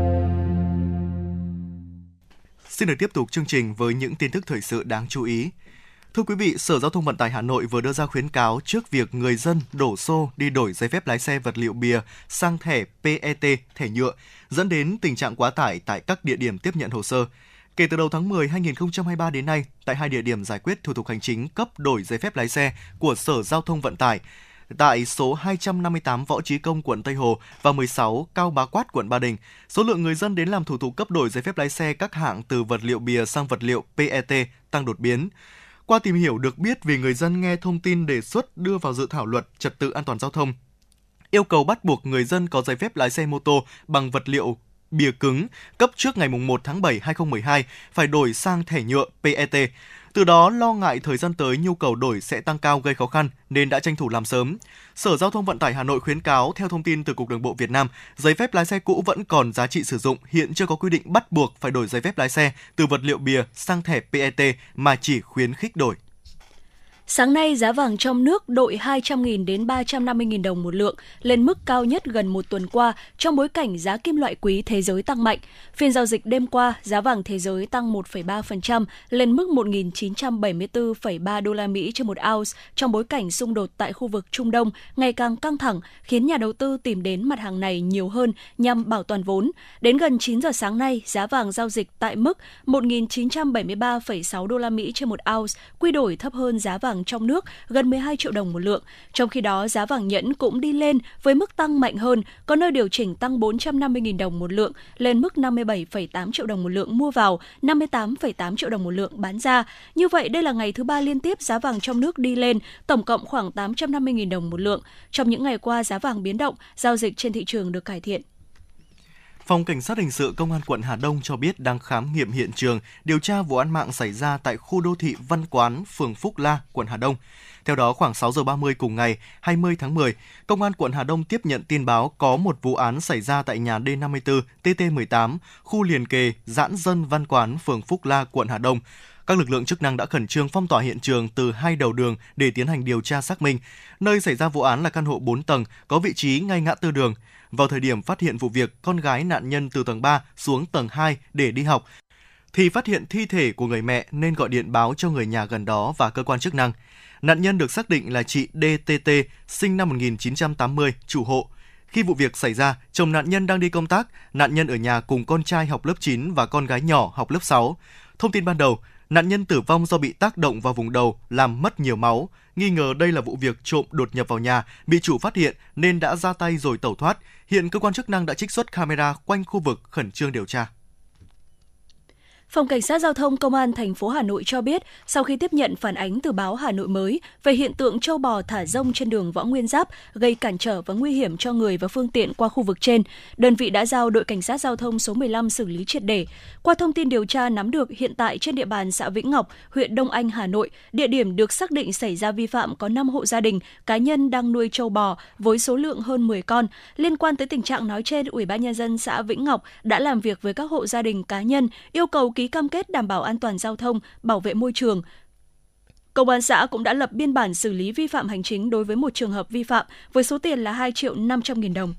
Xin được tiếp tục chương trình với những tin tức thời sự đáng chú ý. Thưa quý vị, Sở Giao thông Vận tải Hà Nội vừa đưa ra khuyến cáo trước việc người dân đổ xô đi đổi giấy phép lái xe vật liệu bìa sang thẻ PET, thẻ nhựa, dẫn đến tình trạng quá tải tại các địa điểm tiếp nhận hồ sơ. Kể từ đầu tháng 10 2023 đến nay, tại hai địa điểm giải quyết thủ tục hành chính cấp đổi giấy phép lái xe của Sở Giao thông Vận tải, tại số 258 Võ Trí Công, quận Tây Hồ và 16 Cao Bá Quát, quận Ba Đình. Số lượng người dân đến làm thủ tục cấp đổi giấy phép lái xe các hạng từ vật liệu bìa sang vật liệu PET tăng đột biến. Qua tìm hiểu được biết vì người dân nghe thông tin đề xuất đưa vào dự thảo luật trật tự an toàn giao thông, yêu cầu bắt buộc người dân có giấy phép lái xe mô tô bằng vật liệu bìa cứng cấp trước ngày 1 tháng 7 2012 phải đổi sang thẻ nhựa PET. Từ đó lo ngại thời gian tới nhu cầu đổi sẽ tăng cao gây khó khăn nên đã tranh thủ làm sớm. Sở Giao thông Vận tải Hà Nội khuyến cáo theo thông tin từ Cục Đường bộ Việt Nam, giấy phép lái xe cũ vẫn còn giá trị sử dụng, hiện chưa có quy định bắt buộc phải đổi giấy phép lái xe từ vật liệu bìa sang thẻ PET mà chỉ khuyến khích đổi. Sáng nay, giá vàng trong nước đội 200.000 đến 350.000 đồng một lượng, lên mức cao nhất gần một tuần qua trong bối cảnh giá kim loại quý thế giới tăng mạnh. Phiên giao dịch đêm qua, giá vàng thế giới tăng 1,3% lên mức 1.974,3 đô la Mỹ trên một ounce trong bối cảnh xung đột tại khu vực Trung Đông ngày càng căng thẳng, khiến nhà đầu tư tìm đến mặt hàng này nhiều hơn nhằm bảo toàn vốn. Đến gần 9 giờ sáng nay, giá vàng giao dịch tại mức 1.973,6 đô la Mỹ trên một ounce, quy đổi thấp hơn giá vàng vàng trong nước gần 12 triệu đồng một lượng. Trong khi đó, giá vàng nhẫn cũng đi lên với mức tăng mạnh hơn, có nơi điều chỉnh tăng 450.000 đồng một lượng lên mức 57,8 triệu đồng một lượng mua vào, 58,8 triệu đồng một lượng bán ra. Như vậy, đây là ngày thứ ba liên tiếp giá vàng trong nước đi lên, tổng cộng khoảng 850.000 đồng một lượng. Trong những ngày qua, giá vàng biến động, giao dịch trên thị trường được cải thiện. Phòng Cảnh sát Hình sự Công an quận Hà Đông cho biết đang khám nghiệm hiện trường, điều tra vụ án mạng xảy ra tại khu đô thị Văn Quán, phường Phúc La, quận Hà Đông. Theo đó, khoảng 6 giờ 30 cùng ngày 20 tháng 10, Công an quận Hà Đông tiếp nhận tin báo có một vụ án xảy ra tại nhà D54 TT18, khu liền kề Giãn dân Văn Quán, phường Phúc La, quận Hà Đông. Các lực lượng chức năng đã khẩn trương phong tỏa hiện trường từ hai đầu đường để tiến hành điều tra xác minh. Nơi xảy ra vụ án là căn hộ 4 tầng, có vị trí ngay ngã tư đường. Vào thời điểm phát hiện vụ việc, con gái nạn nhân từ tầng 3 xuống tầng 2 để đi học, thì phát hiện thi thể của người mẹ nên gọi điện báo cho người nhà gần đó và cơ quan chức năng. Nạn nhân được xác định là chị DTT, sinh năm 1980, chủ hộ. Khi vụ việc xảy ra, chồng nạn nhân đang đi công tác, nạn nhân ở nhà cùng con trai học lớp 9 và con gái nhỏ học lớp 6. Thông tin ban đầu, nạn nhân tử vong do bị tác động vào vùng đầu, làm mất nhiều máu. Nghi ngờ đây là vụ việc trộm đột nhập vào nhà, bị chủ phát hiện nên đã ra tay rồi tẩu thoát. Hiện cơ quan chức năng đã trích xuất camera quanh khu vực khẩn trương điều tra. Phòng Cảnh sát Giao thông Công an thành phố Hà Nội cho biết, sau khi tiếp nhận phản ánh từ báo Hà Nội mới về hiện tượng châu bò thả rông trên đường Võ Nguyên Giáp gây cản trở và nguy hiểm cho người và phương tiện qua khu vực trên, đơn vị đã giao đội Cảnh sát Giao thông số 15 xử lý triệt để. Qua thông tin điều tra nắm được hiện tại trên địa bàn xã Vĩnh Ngọc, huyện Đông Anh, Hà Nội, địa điểm được xác định xảy ra vi phạm có 5 hộ gia đình, cá nhân đang nuôi châu bò với số lượng hơn 10 con. Liên quan tới tình trạng nói trên, Ủy ban nhân dân xã Vĩnh Ngọc đã làm việc với các hộ gia đình cá nhân, yêu cầu ký cam kết đảm bảo an toàn giao thông, bảo vệ môi trường. Công an xã cũng đã lập biên bản xử lý vi phạm hành chính đối với một trường hợp vi phạm với số tiền là 2 triệu 500 nghìn đồng.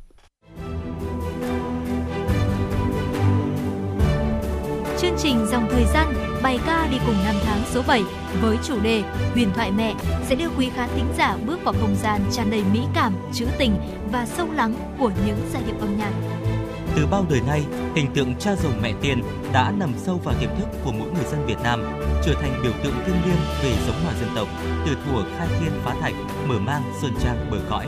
Chương trình Dòng Thời gian bài ca đi cùng năm tháng số 7 với chủ đề Huyền thoại mẹ sẽ đưa quý khán thính giả bước vào không gian tràn đầy mỹ cảm, trữ tình và sâu lắng của những giai điệu âm nhạc. Từ bao đời nay, hình tượng cha rồng mẹ tiên đã nằm sâu vào tiềm thức của mỗi người dân Việt Nam, trở thành biểu tượng thiêng liêng về giống hòa dân tộc, từ thuở khai thiên phá thạch, mở mang sơn trang bờ cõi.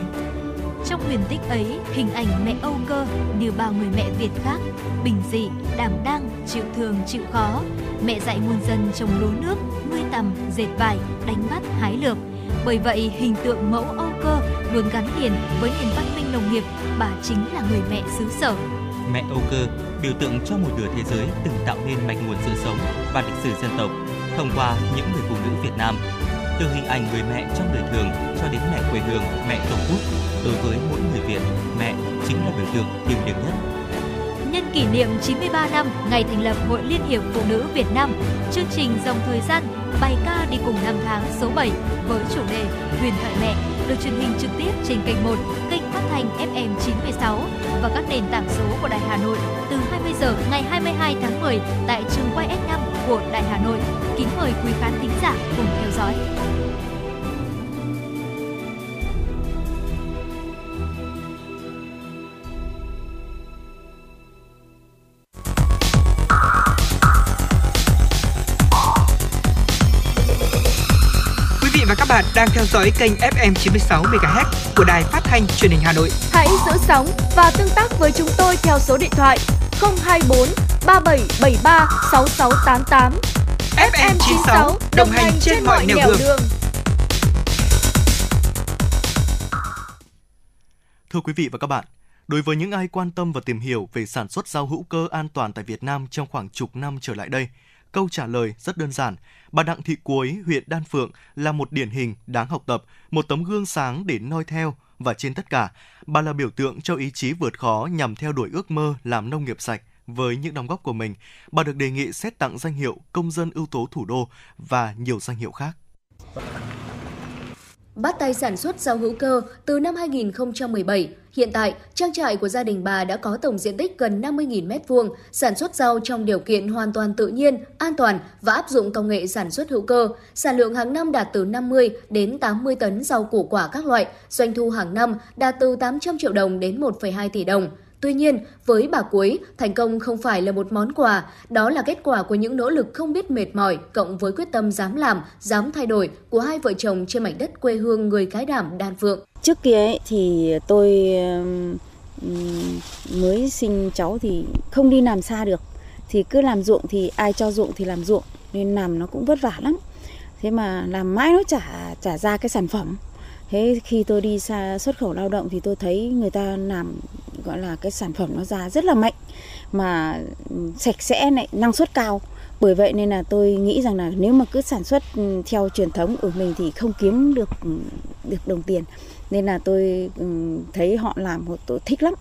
Trong huyền tích ấy, hình ảnh mẹ Âu Cơ như bao người mẹ Việt khác, bình dị, đảm đang, chịu thường, chịu khó. Mẹ dạy muôn dân trồng lúa nước, nuôi tầm, dệt vải, đánh bắt, hái lượm. Bởi vậy, hình tượng mẫu Âu Cơ luôn gắn liền với nền văn minh nông nghiệp, bà chính là người mẹ xứ sở. Mẹ Âu Cơ biểu tượng cho một nửa thế giới từng tạo nên mạch nguồn sự sống và lịch sử dân tộc thông qua những người phụ nữ Việt Nam. Từ hình ảnh người mẹ trong đời thường cho đến mẹ quê hương, mẹ tổ quốc, đối với mỗi người Việt, mẹ chính là biểu tượng thiêng liêng nhất. Nhân kỷ niệm 93 năm ngày thành lập Hội Liên hiệp Phụ nữ Việt Nam, chương trình Dòng Thời gian bài ca đi cùng năm tháng số 7 với chủ đề Huyền thoại mẹ được truyền hình trực tiếp trên kênh 1, kênh phát thanh FM 96 và các nền tảng số của Đài Hà Nội từ 20 giờ ngày 22 tháng 10 tại trường quay S5 của Đài Hà Nội. Kính mời quý khán thính giả cùng theo dõi. Bạn đang theo dõi kênh FM 96 MHz của đài phát thanh truyền hình Hà Nội. Hãy giữ sóng và tương tác với chúng tôi theo số điện thoại 024 3773 6688. FM 96 đồng hành trên mọi nẻo đường. Thưa quý vị và các bạn, đối với những ai quan tâm và tìm hiểu về sản xuất rau hữu cơ an toàn tại Việt Nam trong khoảng chục năm trở lại đây, câu trả lời rất đơn giản. Bà Đặng Thị Cuối, huyện Đan Phượng là một điển hình đáng học tập, một tấm gương sáng để noi theo và trên tất cả, bà là biểu tượng cho ý chí vượt khó nhằm theo đuổi ước mơ làm nông nghiệp sạch. Với những đóng góp của mình, bà được đề nghị xét tặng danh hiệu công dân ưu tố thủ đô và nhiều danh hiệu khác. Bắt tay sản xuất rau hữu cơ từ năm 2017, hiện tại trang trại của gia đình bà đã có tổng diện tích gần 50.000 m2, sản xuất rau trong điều kiện hoàn toàn tự nhiên, an toàn và áp dụng công nghệ sản xuất hữu cơ. Sản lượng hàng năm đạt từ 50 đến 80 tấn rau củ quả các loại, doanh thu hàng năm đạt từ 800 triệu đồng đến 1,2 tỷ đồng. Tuy nhiên, với bà Cuối, thành công không phải là một món quà, đó là kết quả của những nỗ lực không biết mệt mỏi cộng với quyết tâm dám làm, dám thay đổi của hai vợ chồng trên mảnh đất quê hương người cái đảm Đan Phượng. Trước kia ấy, thì tôi mới sinh cháu thì không đi làm xa được. Thì cứ làm ruộng thì ai cho ruộng thì làm ruộng nên làm nó cũng vất vả lắm. Thế mà làm mãi nó chả chả ra cái sản phẩm. Thế khi tôi đi xa xuất khẩu lao động thì tôi thấy người ta làm gọi là cái sản phẩm nó ra rất là mạnh mà sạch sẽ lại năng suất cao. Bởi vậy nên là tôi nghĩ rằng là nếu mà cứ sản xuất ừ, theo truyền thống của mình thì không kiếm được ừ, được đồng tiền. Nên là tôi ừ, thấy họ làm tôi thích lắm.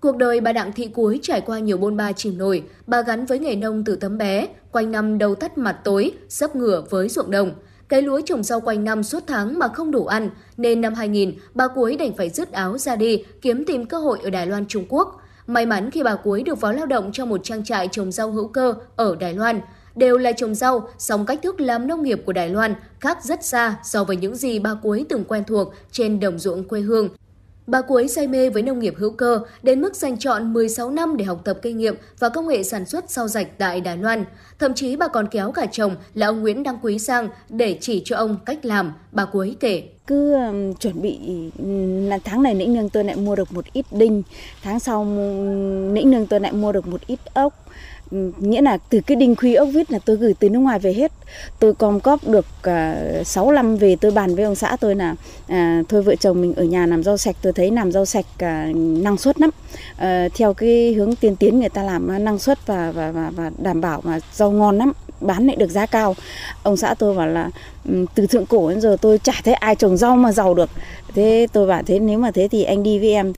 Cuộc đời bà Đặng Thị Cuối trải qua nhiều bôn ba chìm nổi, bà gắn với nghề nông từ tấm bé, quanh năm đầu tắt mặt tối, sấp ngửa với ruộng đồng. Cái lúa trồng rau quanh năm suốt tháng mà không đủ ăn, nên năm 2000, bà Cuối đành phải rứt áo ra đi, kiếm tìm cơ hội ở Đài Loan Trung Quốc. May mắn khi bà Cuối được vào lao động trong một trang trại trồng rau hữu cơ ở Đài Loan. Đều là trồng rau, song cách thức làm nông nghiệp của Đài Loan khác rất xa so với những gì bà Cuối từng quen thuộc trên đồng ruộng quê hương. Bà Cuối say mê với nông nghiệp hữu cơ đến mức dành chọn 16 năm để học tập kinh nghiệm và công nghệ sản xuất rau rạch tại Đài Loan. Thậm chí bà còn kéo cả chồng là ông Nguyễn Đăng Quý sang để chỉ cho ông cách làm, bà Cuối kể. Cứ um, chuẩn bị là tháng này nĩnh nương tôi lại mua được một ít đinh, tháng sau nĩnh nương tôi lại mua được một ít ốc, nghĩa là từ cái đinh khuy ốc vít là tôi gửi từ nước ngoài về hết. Tôi com cóp được à, uh, 6 năm về tôi bàn với ông xã tôi là uh, thôi vợ chồng mình ở nhà làm rau sạch tôi thấy làm rau sạch uh, năng suất lắm. Uh, theo cái hướng tiên tiến người ta làm năng suất và và và, và đảm bảo mà rau ngon lắm bán lại được giá cao. Ông xã tôi bảo là ừ, từ thượng cổ đến giờ tôi chả thấy ai trồng rau mà giàu được. Thế tôi bảo thế nếu mà thế thì anh đi với em.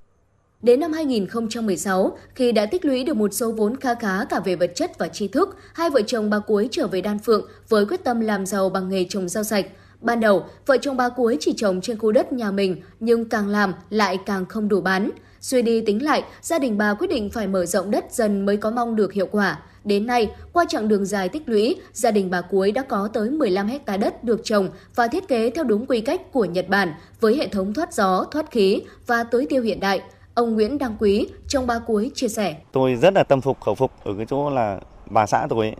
Đến năm 2016, khi đã tích lũy được một số vốn kha khá cả về vật chất và tri thức, hai vợ chồng bà Cuối trở về Đan Phượng với quyết tâm làm giàu bằng nghề trồng rau sạch. Ban đầu, vợ chồng bà Cuối chỉ trồng trên khu đất nhà mình, nhưng càng làm lại càng không đủ bán. Suy đi tính lại, gia đình bà quyết định phải mở rộng đất dần mới có mong được hiệu quả. Đến nay, qua chặng đường dài tích lũy, gia đình bà Cuối đã có tới 15 hecta đất được trồng và thiết kế theo đúng quy cách của Nhật Bản với hệ thống thoát gió, thoát khí và tưới tiêu hiện đại – Ông Nguyễn Đăng Quý trong ba cuối chia sẻ. Tôi rất là tâm phục khẩu phục ở cái chỗ là bà xã tôi ấy,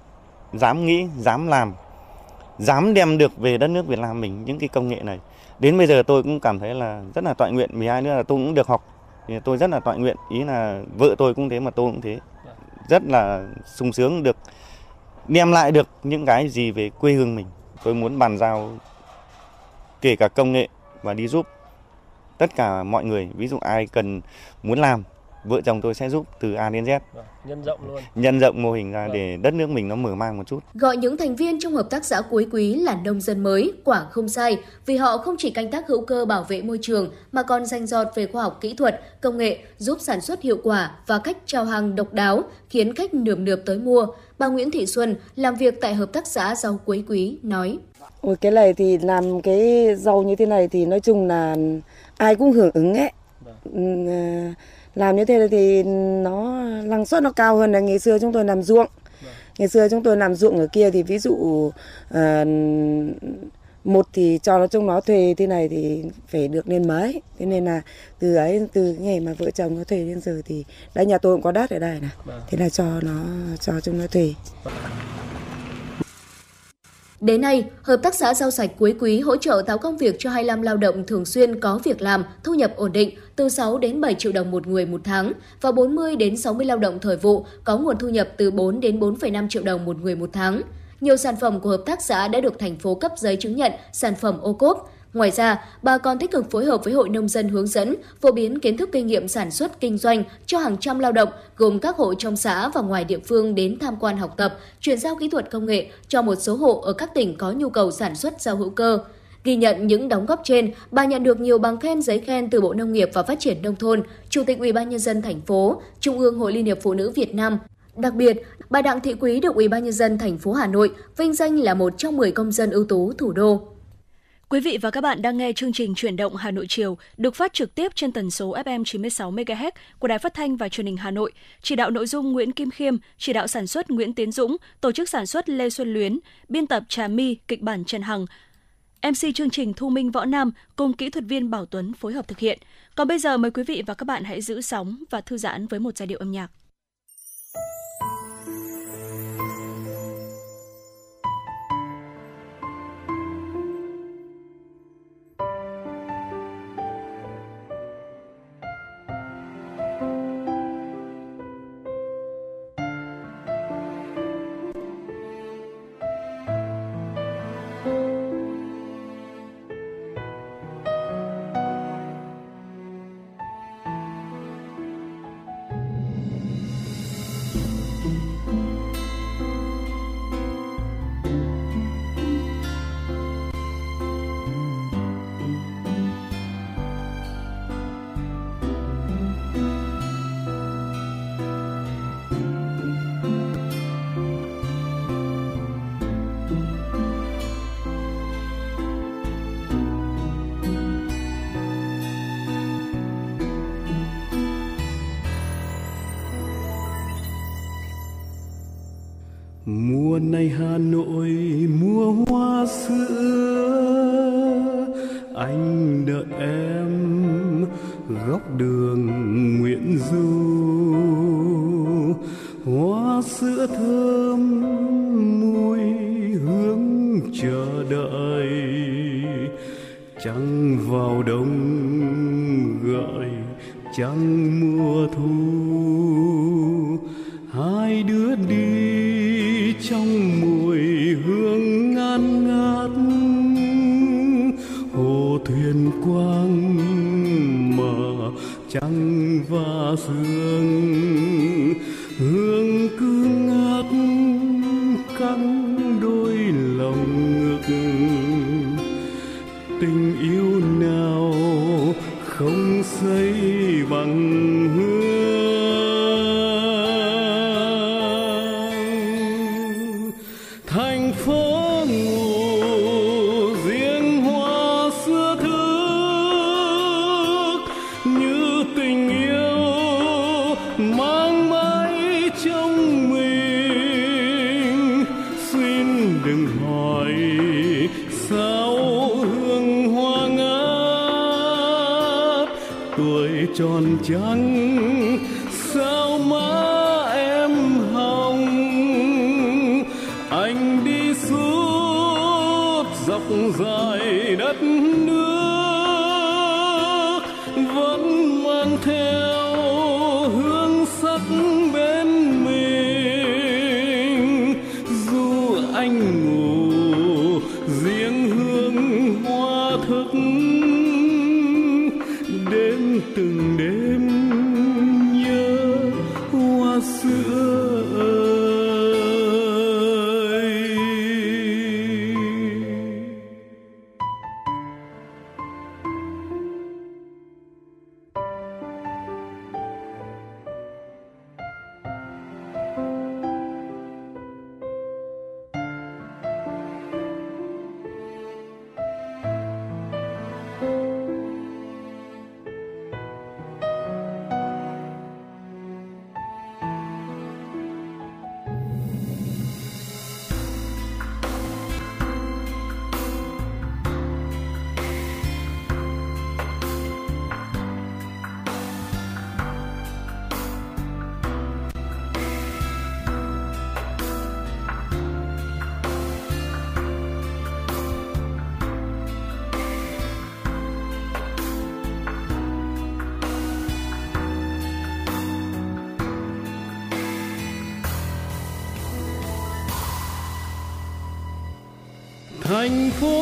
dám nghĩ, dám làm, dám đem được về đất nước Việt Nam mình những cái công nghệ này. Đến bây giờ tôi cũng cảm thấy là rất là tọa nguyện, 12 nữa là tôi cũng được học. Thì tôi rất là tọa nguyện, ý là vợ tôi cũng thế mà tôi cũng thế. Rất là sung sướng được đem lại được những cái gì về quê hương mình. Tôi muốn bàn giao kể cả công nghệ và đi giúp tất cả mọi người ví dụ ai cần muốn làm vợ chồng tôi sẽ giúp từ A đến Z. Vâng, nhân rộng luôn. Nhân rộng mô hình ra vâng. để đất nước mình nó mở mang một chút. Gọi những thành viên trong hợp tác xã cuối quý là nông dân mới, quả không sai, vì họ không chỉ canh tác hữu cơ bảo vệ môi trường mà còn danh giọt về khoa học kỹ thuật, công nghệ giúp sản xuất hiệu quả và cách trao hàng độc đáo khiến khách nườm nượp tới mua. Bà Nguyễn Thị Xuân làm việc tại hợp tác xã rau cuối quý nói: Ôi cái này thì làm cái rau như thế này thì nói chung là ai cũng hưởng ứng ấy vâng. ừ, à, làm như thế thì nó năng suất nó cao hơn là ngày xưa chúng tôi làm ruộng vâng. ngày xưa chúng tôi làm ruộng ở kia thì ví dụ uh, một thì cho nó chúng nó thuê thế này thì phải được lên mấy thế nên là từ ấy từ ngày mà vợ chồng nó thuê đến giờ thì đấy nhà tôi cũng có đất ở đây này vâng. thế là cho nó cho chúng nó thuê Đến nay, Hợp tác xã rau sạch cuối quý hỗ trợ tạo công việc cho 25 lao động thường xuyên có việc làm, thu nhập ổn định từ 6 đến 7 triệu đồng một người một tháng và 40 đến 60 lao động thời vụ có nguồn thu nhập từ 4 đến 4,5 triệu đồng một người một tháng. Nhiều sản phẩm của hợp tác xã đã được thành phố cấp giấy chứng nhận sản phẩm ô cốp, Ngoài ra, bà còn tích cực phối hợp với Hội Nông dân hướng dẫn, phổ biến kiến thức kinh nghiệm sản xuất kinh doanh cho hàng trăm lao động gồm các hộ trong xã và ngoài địa phương đến tham quan học tập, chuyển giao kỹ thuật công nghệ cho một số hộ ở các tỉnh có nhu cầu sản xuất rau hữu cơ. Ghi nhận những đóng góp trên, bà nhận được nhiều bằng khen giấy khen từ Bộ Nông nghiệp và Phát triển nông thôn, Chủ tịch Ủy ban nhân dân thành phố, Trung ương Hội Liên hiệp Phụ nữ Việt Nam. Đặc biệt, bà Đặng Thị Quý được Ủy ban nhân dân thành phố Hà Nội vinh danh là một trong 10 công dân ưu tú thủ đô. Quý vị và các bạn đang nghe chương trình Chuyển động Hà Nội chiều được phát trực tiếp trên tần số FM 96 MHz của Đài Phát thanh và Truyền hình Hà Nội. Chỉ đạo nội dung Nguyễn Kim Khiêm, chỉ đạo sản xuất Nguyễn Tiến Dũng, tổ chức sản xuất Lê Xuân Luyến, biên tập Trà My, kịch bản Trần Hằng. MC chương trình Thu Minh Võ Nam cùng kỹ thuật viên Bảo Tuấn phối hợp thực hiện. Còn bây giờ mời quý vị và các bạn hãy giữ sóng và thư giãn với một giai điệu âm nhạc. Này hà nội thành phố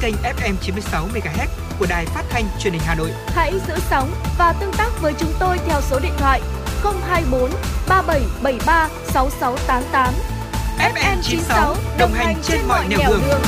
kênh FM 96 MHz của đài phát thanh truyền hình Hà Nội. Hãy giữ sóng và tương tác với chúng tôi theo số điện thoại 024 3773 6688. FM 96 đồng hành trên mọi nẻo đường. đường.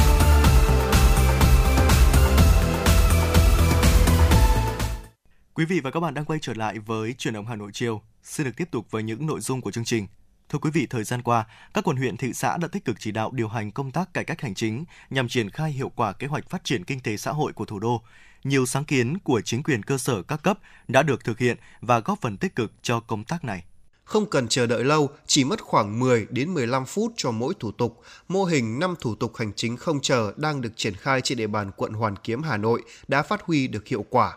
Quý vị và các bạn đang quay trở lại với chuyển động Hà Nội chiều. Xin được tiếp tục với những nội dung của chương trình. Thưa quý vị, thời gian qua, các quận huyện thị xã đã tích cực chỉ đạo điều hành công tác cải cách hành chính nhằm triển khai hiệu quả kế hoạch phát triển kinh tế xã hội của thủ đô. Nhiều sáng kiến của chính quyền cơ sở các cấp đã được thực hiện và góp phần tích cực cho công tác này. Không cần chờ đợi lâu, chỉ mất khoảng 10 đến 15 phút cho mỗi thủ tục. Mô hình 5 thủ tục hành chính không chờ đang được triển khai trên địa bàn quận Hoàn Kiếm, Hà Nội đã phát huy được hiệu quả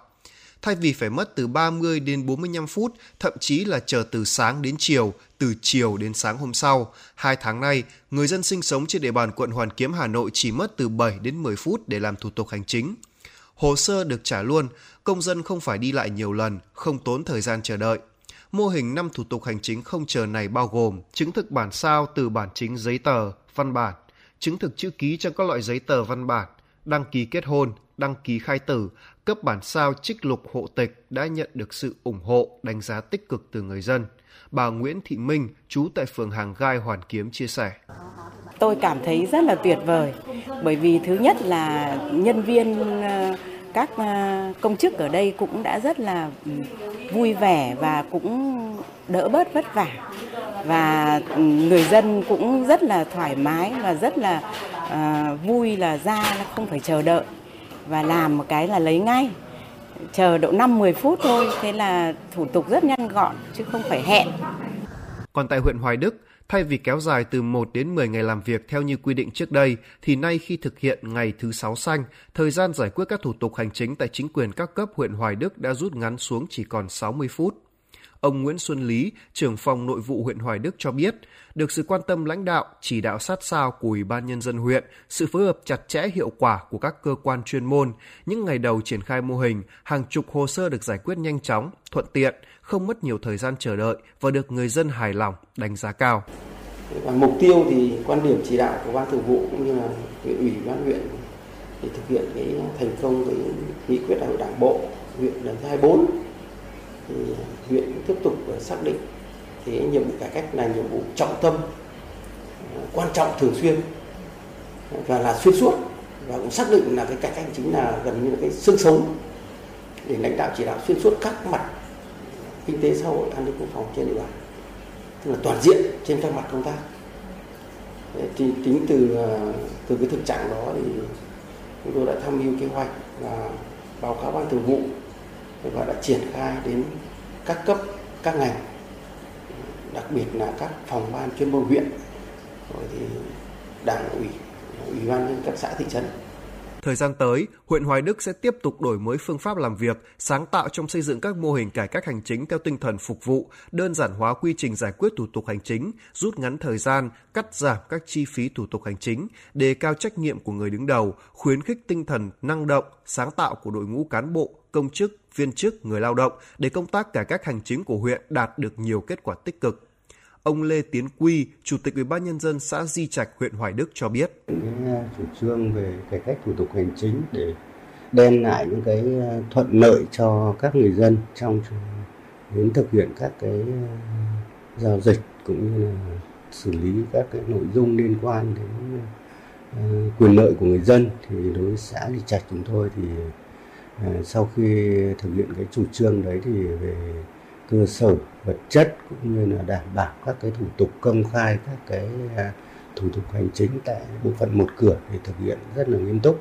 thay vì phải mất từ 30 đến 45 phút, thậm chí là chờ từ sáng đến chiều, từ chiều đến sáng hôm sau. Hai tháng nay, người dân sinh sống trên địa bàn quận Hoàn Kiếm Hà Nội chỉ mất từ 7 đến 10 phút để làm thủ tục hành chính. Hồ sơ được trả luôn, công dân không phải đi lại nhiều lần, không tốn thời gian chờ đợi. Mô hình 5 thủ tục hành chính không chờ này bao gồm chứng thực bản sao từ bản chính giấy tờ, văn bản, chứng thực chữ ký cho các loại giấy tờ văn bản, đăng ký kết hôn, đăng ký khai tử, cấp bản sao trích lục hộ tịch đã nhận được sự ủng hộ, đánh giá tích cực từ người dân. Bà Nguyễn Thị Minh, trú tại phường Hàng Gai, Hoàn Kiếm chia sẻ. Tôi cảm thấy rất là tuyệt vời, bởi vì thứ nhất là nhân viên ờ, các ờ, công chức ở đây cũng đã rất là ừ, vui vẻ và cũng đỡ bớt vất vả. Và ừ, người dân cũng rất là thoải mái và rất là uh, vui là ra không phải chờ đợi và làm một cái là lấy ngay. Chờ độ 5-10 phút thôi thế là thủ tục rất nhanh gọn chứ không phải hẹn. Còn tại huyện Hoài Đức Thay vì kéo dài từ 1 đến 10 ngày làm việc theo như quy định trước đây, thì nay khi thực hiện ngày thứ sáu xanh, thời gian giải quyết các thủ tục hành chính tại chính quyền các cấp huyện Hoài Đức đã rút ngắn xuống chỉ còn 60 phút. Ông Nguyễn Xuân Lý, trưởng phòng nội vụ huyện Hoài Đức cho biết, được sự quan tâm lãnh đạo, chỉ đạo sát sao của Ủy ban Nhân dân huyện, sự phối hợp chặt chẽ hiệu quả của các cơ quan chuyên môn, những ngày đầu triển khai mô hình, hàng chục hồ sơ được giải quyết nhanh chóng, thuận tiện, không mất nhiều thời gian chờ đợi và được người dân hài lòng, đánh giá cao. Và mục tiêu thì quan điểm chỉ đạo của ban thường vụ cũng như là huyện ủy ban huyện để thực hiện cái thành công cái nghị quyết đại hội đảng bộ huyện lần thứ 24 thì huyện tiếp tục xác định. Cái nhiệm vụ cải cách là nhiệm vụ trọng tâm à, quan trọng thường xuyên, và là xuyên suốt, và cũng xác định là cái cải cách chính là gần như là cái xương sống để lãnh đạo chỉ đạo xuyên suốt các mặt kinh tế xã hội, an ninh quốc phòng trên địa bàn, tức là toàn diện trên các mặt công tác. Thì tính từ à, từ cái thực trạng đó thì chúng tôi đã tham mưu kế hoạch và báo cáo ban thường vụ và đã triển khai đến các cấp các ngành đặc biệt là các phòng ban chuyên môn huyện rồi thì đảng ủy ủy ban nhân các xã thị trấn. Thời gian tới, huyện Hoài Đức sẽ tiếp tục đổi mới phương pháp làm việc, sáng tạo trong xây dựng các mô hình cải cách hành chính theo tinh thần phục vụ, đơn giản hóa quy trình giải quyết thủ tục hành chính, rút ngắn thời gian, cắt giảm các chi phí thủ tục hành chính, đề cao trách nhiệm của người đứng đầu, khuyến khích tinh thần năng động, sáng tạo của đội ngũ cán bộ, công chức, viên chức, người lao động để công tác cải cách hành chính của huyện đạt được nhiều kết quả tích cực. Ông Lê Tiến Quy, Chủ tịch Ủy ban nhân dân xã Di Trạch, huyện Hoài Đức cho biết: Cái ờ, chủ trương về cải cách thủ tục hành chính để đem lại những cái ờ, thuận lợi cho các người dân trong đến thực hiện các cái ờ, giao dịch cũng như là xử lý các cái nội dung liên quan đến quyền lợi của người dân thì đối với xã Di Trạch chúng tôi thì Ờ, sau khi thực hiện cái chủ trương đấy thì về cơ sở vật chất cũng như là đảm bảo các cái thủ tục công khai các cái à, thủ tục hành chính tại bộ phận một cửa để thực hiện rất là nghiêm túc.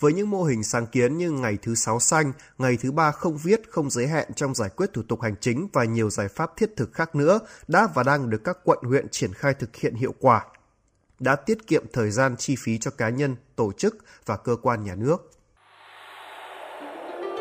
Với những mô hình sáng kiến như ngày thứ sáu xanh, ngày thứ ba không viết, không giới hạn trong giải quyết thủ tục hành chính và nhiều giải pháp thiết thực khác nữa đã và đang được các quận huyện triển khai thực hiện hiệu quả, đã tiết kiệm thời gian chi phí cho cá nhân, tổ chức và cơ quan nhà nước.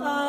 mặc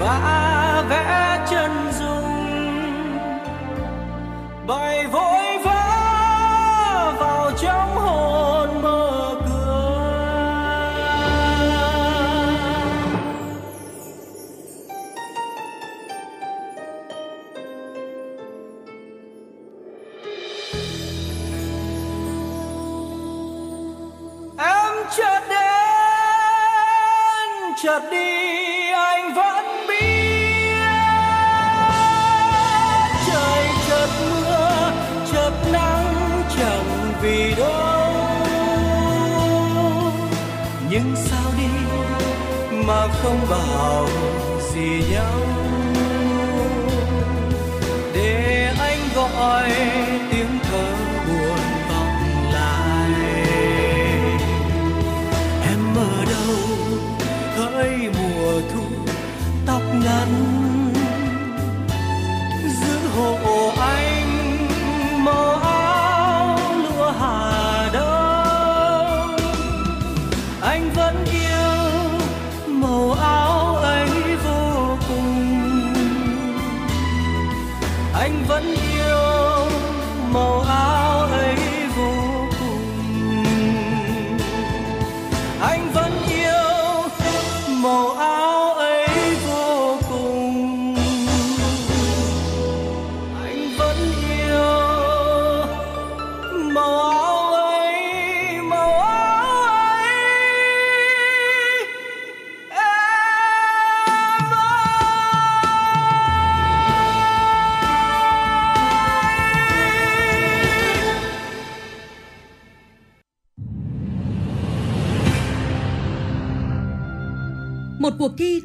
vội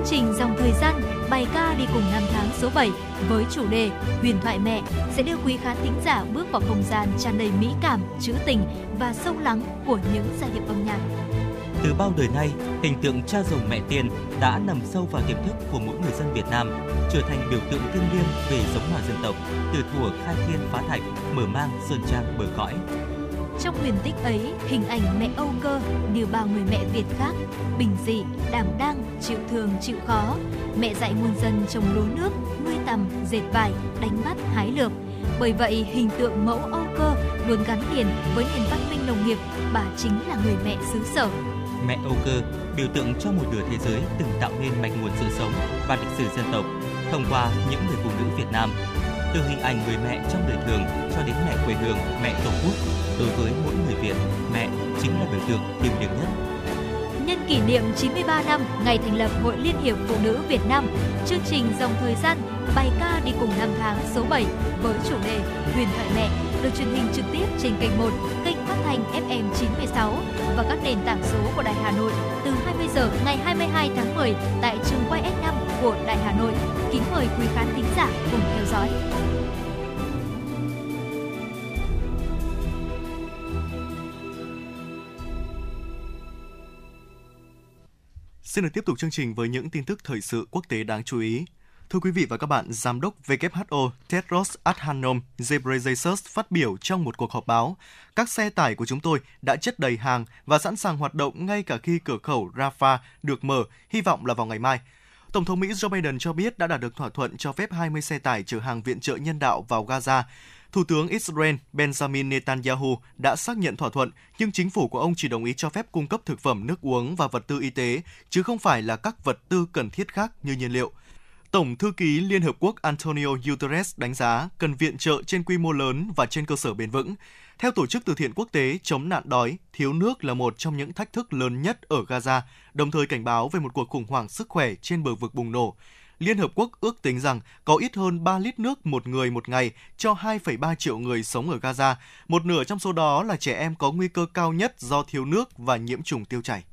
Chương trình Dòng Thời gian bài ca đi cùng năm tháng số 7 với chủ đề Huyền thoại mẹ sẽ đưa quý khán thính giả bước vào không gian tràn đầy mỹ cảm, trữ tình và sâu lắng của những giai điệu âm nhạc. Từ bao đời nay, hình tượng cha rồng mẹ tiên đã nằm sâu vào tiềm thức của mỗi người dân Việt Nam, trở thành biểu tượng thiêng liêng về giống hòa dân tộc, từ thuở khai thiên phá thạch, mở mang sơn trang bờ cõi. Trong huyền tích ấy, hình ảnh mẹ Âu Cơ như bao người mẹ Việt khác, bình dị, đảm đang, chịu thường, chịu khó. Mẹ dạy muôn dân trồng lúa nước, nuôi tầm, dệt vải, đánh bắt, hái lượm. Bởi vậy, hình tượng mẫu Âu Cơ luôn gắn liền với nền văn minh nông nghiệp, bà chính là người mẹ xứ sở. Mẹ Âu Cơ biểu tượng cho một nửa thế giới từng tạo nên mạch nguồn sự sống và lịch sử dân tộc thông qua những người phụ nữ Việt Nam từ hình ảnh người mẹ trong đời thường cho đến mẹ quê hương, mẹ tổ quốc. Đối với mỗi người Việt, mẹ chính là biểu tượng thiêng liêng nhất. Nhân kỷ niệm 93 năm ngày thành lập Hội Liên hiệp Phụ nữ Việt Nam, chương trình dòng thời gian bài ca đi cùng năm tháng số 7 với chủ đề Huyền thoại mẹ được truyền hình trực tiếp trên kênh 1, kênh thanh FM 96 và các nền tảng số của Đài Hà Nội từ 20 giờ ngày 22 tháng 10 tại trường quay S5 của Đài Hà Nội. Kính mời quý khán thính giả cùng theo dõi. Xin được tiếp tục chương trình với những tin tức thời sự quốc tế đáng chú ý. Thưa quý vị và các bạn, Giám đốc WHO Tedros Adhanom Ghebreyesus phát biểu trong một cuộc họp báo, các xe tải của chúng tôi đã chất đầy hàng và sẵn sàng hoạt động ngay cả khi cửa khẩu Rafah được mở, hy vọng là vào ngày mai. Tổng thống Mỹ Joe Biden cho biết đã đạt được thỏa thuận cho phép 20 xe tải chở hàng viện trợ nhân đạo vào Gaza. Thủ tướng Israel Benjamin Netanyahu đã xác nhận thỏa thuận, nhưng chính phủ của ông chỉ đồng ý cho phép cung cấp thực phẩm, nước uống và vật tư y tế, chứ không phải là các vật tư cần thiết khác như nhiên liệu. Tổng thư ký Liên Hợp Quốc Antonio Guterres đánh giá cần viện trợ trên quy mô lớn và trên cơ sở bền vững. Theo Tổ chức Từ thiện Quốc tế, chống nạn đói, thiếu nước là một trong những thách thức lớn nhất ở Gaza, đồng thời cảnh báo về một cuộc khủng hoảng sức khỏe trên bờ vực bùng nổ. Liên Hợp Quốc ước tính rằng có ít hơn 3 lít nước một người một ngày cho 2,3 triệu người sống ở Gaza, một nửa trong số đó là trẻ em có nguy cơ cao nhất do thiếu nước và nhiễm trùng tiêu chảy.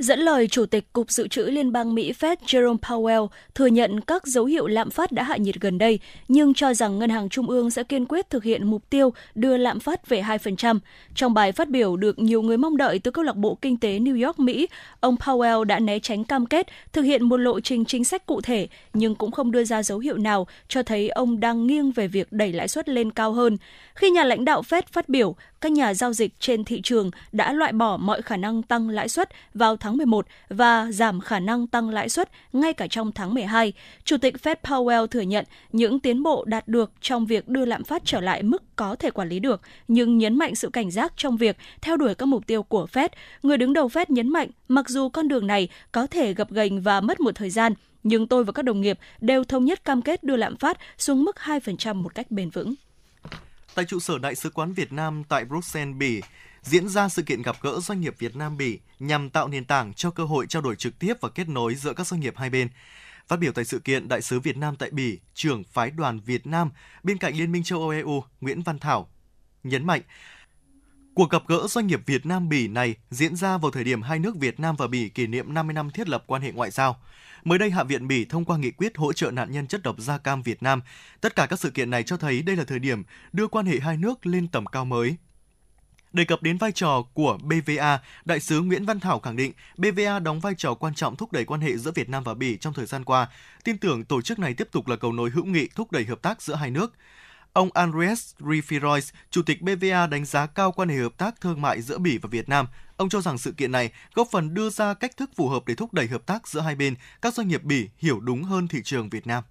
Dẫn lời Chủ tịch Cục Dự trữ Liên bang Mỹ Fed Jerome Powell thừa nhận các dấu hiệu lạm phát đã hạ nhiệt gần đây, nhưng cho rằng Ngân hàng Trung ương sẽ kiên quyết thực hiện mục tiêu đưa lạm phát về 2%. Trong bài phát biểu được nhiều người mong đợi từ câu lạc bộ kinh tế New York, Mỹ, ông Powell đã né tránh cam kết thực hiện một lộ trình chính sách cụ thể, nhưng cũng không đưa ra dấu hiệu nào cho thấy ông đang nghiêng về việc đẩy lãi suất lên cao hơn. Khi nhà lãnh đạo Fed phát biểu, các nhà giao dịch trên thị trường đã loại bỏ mọi khả năng tăng lãi suất vào tháng 11 và giảm khả năng tăng lãi suất ngay cả trong tháng 12. Chủ tịch Fed Powell thừa nhận những tiến bộ đạt được trong việc đưa lạm phát trở lại mức có thể quản lý được, nhưng nhấn mạnh sự cảnh giác trong việc theo đuổi các mục tiêu của Fed. Người đứng đầu Fed nhấn mạnh, mặc dù con đường này có thể gập ghềnh và mất một thời gian, nhưng tôi và các đồng nghiệp đều thống nhất cam kết đưa lạm phát xuống mức 2% một cách bền vững. Tại trụ sở Đại sứ quán Việt Nam tại Bruxelles, Bỉ, diễn ra sự kiện gặp gỡ doanh nghiệp Việt Nam Bỉ nhằm tạo nền tảng cho cơ hội trao đổi trực tiếp và kết nối giữa các doanh nghiệp hai bên. Phát biểu tại sự kiện, Đại sứ Việt Nam tại Bỉ, trưởng phái đoàn Việt Nam bên cạnh Liên minh châu Âu EU Nguyễn Văn Thảo nhấn mạnh Cuộc gặp gỡ doanh nghiệp Việt Nam Bỉ này diễn ra vào thời điểm hai nước Việt Nam và Bỉ kỷ niệm 50 năm thiết lập quan hệ ngoại giao. Mới đây, Hạ viện Bỉ thông qua nghị quyết hỗ trợ nạn nhân chất độc da cam Việt Nam. Tất cả các sự kiện này cho thấy đây là thời điểm đưa quan hệ hai nước lên tầm cao mới. Đề cập đến vai trò của BVA, Đại sứ Nguyễn Văn Thảo khẳng định BVA đóng vai trò quan trọng thúc đẩy quan hệ giữa Việt Nam và Bỉ trong thời gian qua, tin tưởng tổ chức này tiếp tục là cầu nối hữu nghị thúc đẩy hợp tác giữa hai nước. Ông Andres Rifirois, Chủ tịch BVA đánh giá cao quan hệ hợp tác thương mại giữa Bỉ và Việt Nam. Ông cho rằng sự kiện này góp phần đưa ra cách thức phù hợp để thúc đẩy hợp tác giữa hai bên, các doanh nghiệp Bỉ hiểu đúng hơn thị trường Việt Nam.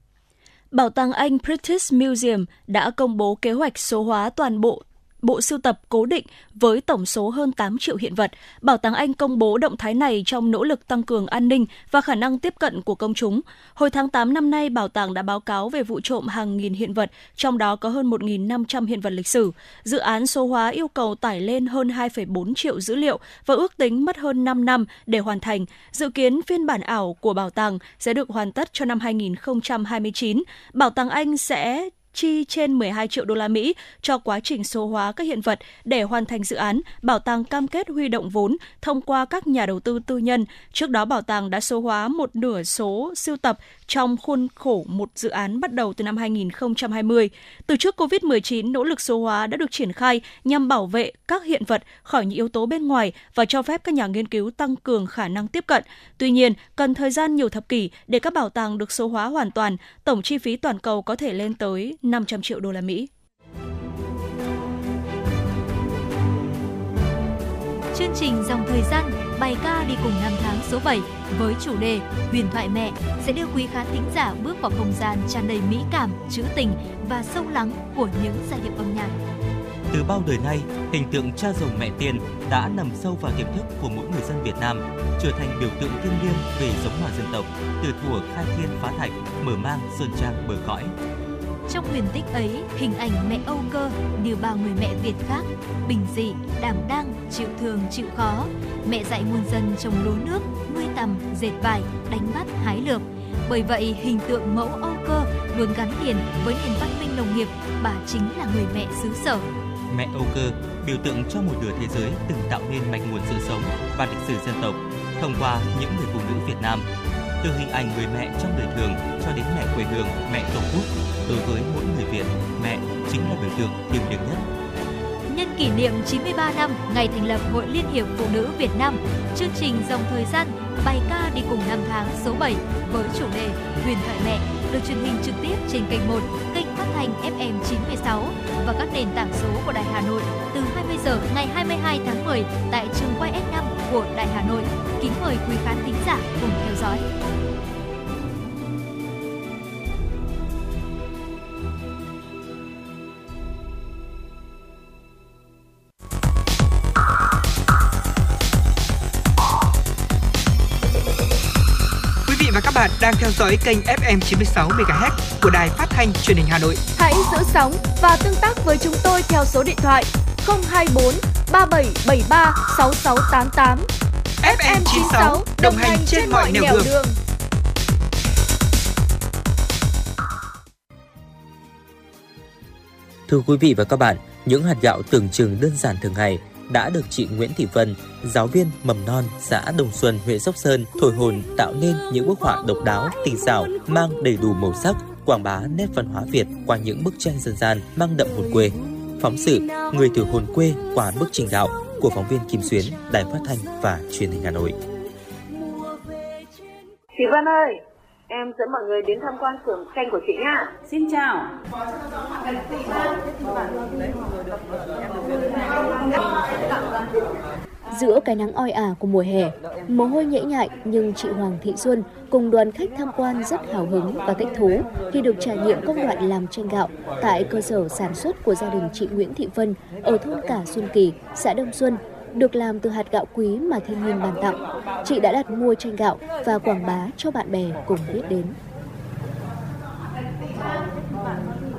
Bảo tàng Anh British Museum đã công bố kế hoạch số hóa toàn bộ bộ sưu tập cố định với tổng số hơn 8 triệu hiện vật. Bảo tàng Anh công bố động thái này trong nỗ lực tăng cường an ninh và khả năng tiếp cận của công chúng. Hồi tháng 8 năm nay, bảo tàng đã báo cáo về vụ trộm hàng nghìn hiện vật, trong đó có hơn 1.500 hiện vật lịch sử. Dự án số hóa yêu cầu tải lên hơn 2,4 triệu dữ liệu và ước tính mất hơn 5 năm để hoàn thành. Dự kiến phiên bản ảo của bảo tàng sẽ được hoàn tất cho năm 2029. Bảo tàng Anh sẽ chi trên 12 triệu đô la Mỹ cho quá trình số hóa các hiện vật để hoàn thành dự án. Bảo tàng cam kết huy động vốn thông qua các nhà đầu tư tư nhân. Trước đó, bảo tàng đã số hóa một nửa số siêu tập trong khuôn khổ một dự án bắt đầu từ năm 2020. Từ trước COVID-19, nỗ lực số hóa đã được triển khai nhằm bảo vệ các hiện vật khỏi những yếu tố bên ngoài và cho phép các nhà nghiên cứu tăng cường khả năng tiếp cận. Tuy nhiên, cần thời gian nhiều thập kỷ để các bảo tàng được số hóa hoàn toàn. Tổng chi phí toàn cầu có thể lên tới 500 triệu đô la Mỹ. Chương trình Dòng Thời gian bài ca đi cùng năm tháng số 7 với chủ đề Huyền thoại mẹ sẽ đưa quý khán thính giả bước vào không gian tràn đầy mỹ cảm, trữ tình và sâu lắng của những giai điệu âm nhạc. Từ bao đời nay, hình tượng cha rồng mẹ tiên đã nằm sâu vào tiềm thức của mỗi người dân Việt Nam, trở thành biểu tượng thiêng liêng về giống hòa dân tộc, từ thuở khai thiên phá thạch, mở mang sơn trang bờ cõi. Trong huyền tích ấy, hình ảnh mẹ Âu Cơ như bao người mẹ Việt khác, bình dị, đảm đang, chịu thường, chịu khó. Mẹ dạy muôn dân trồng lúa nước, nuôi tầm, dệt vải, đánh bắt, hái lượm. Bởi vậy, hình tượng mẫu Âu Cơ luôn gắn liền với nền văn minh nông nghiệp, bà chính là người mẹ xứ sở. Mẹ Âu Cơ biểu tượng cho một nửa thế giới từng tạo nên mạch nguồn sự sống và lịch sử dân tộc thông qua những người phụ nữ Việt Nam từ hình ảnh người mẹ trong đời thường cho đến mẹ quê hương, mẹ tổ quốc. Đối với mỗi người Việt, mẹ chính là biểu tượng thiêng liêng nhất. Nhân kỷ niệm 93 năm ngày thành lập Hội Liên hiệp Phụ nữ Việt Nam, chương trình dòng thời gian bài ca đi cùng năm tháng số 7 với chủ đề Huyền thoại mẹ được truyền hình trực tiếp trên kênh 1, kênh phát thanh FM 96 và các nền tảng số của Đài Hà Nội từ 20 giờ ngày 22 tháng 10 tại trường quay S5 của Đài Hà Nội. Kính mời quý khán thính giả cùng theo dõi. Và các bạn đang theo dõi kênh FM 96 MHz của đài phát thanh truyền hình Hà Nội. Hãy giữ sóng và tương tác với chúng tôi theo số điện thoại 024 3773 6688. FM 96 đồng hành trên mọi nẻo đường. đường. Thưa quý vị và các bạn, những hạt gạo tưởng chừng đơn giản thường ngày đã được chị Nguyễn Thị Vân, giáo viên mầm non xã Đồng Xuân, huyện Sóc Sơn thổi hồn tạo nên những bức họa độc đáo, tinh xảo, mang đầy đủ màu sắc, quảng bá nét văn hóa Việt qua những bức tranh dân gian mang đậm hồn quê. Phóng sự Người từ hồn quê qua bức trình đạo của phóng viên Kim Xuyến, Đài Phát thanh và Truyền hình Hà Nội. Chị Vân ơi, em dẫn mọi người đến tham quan xưởng tranh của chị nhá. Xin chào. Giữa cái nắng oi ả của mùa hè, mồ hôi nhễ nhại nhưng chị Hoàng Thị Xuân cùng đoàn khách tham quan rất hào hứng và thích thú khi được trải nghiệm công đoạn làm tranh gạo tại cơ sở sản xuất của gia đình chị Nguyễn Thị Vân ở thôn Cả Xuân Kỳ, xã Đông Xuân, được làm từ hạt gạo quý mà thiên nhiên ban tặng. Chị đã đặt mua tranh gạo và quảng bá cho bạn bè cùng biết đến.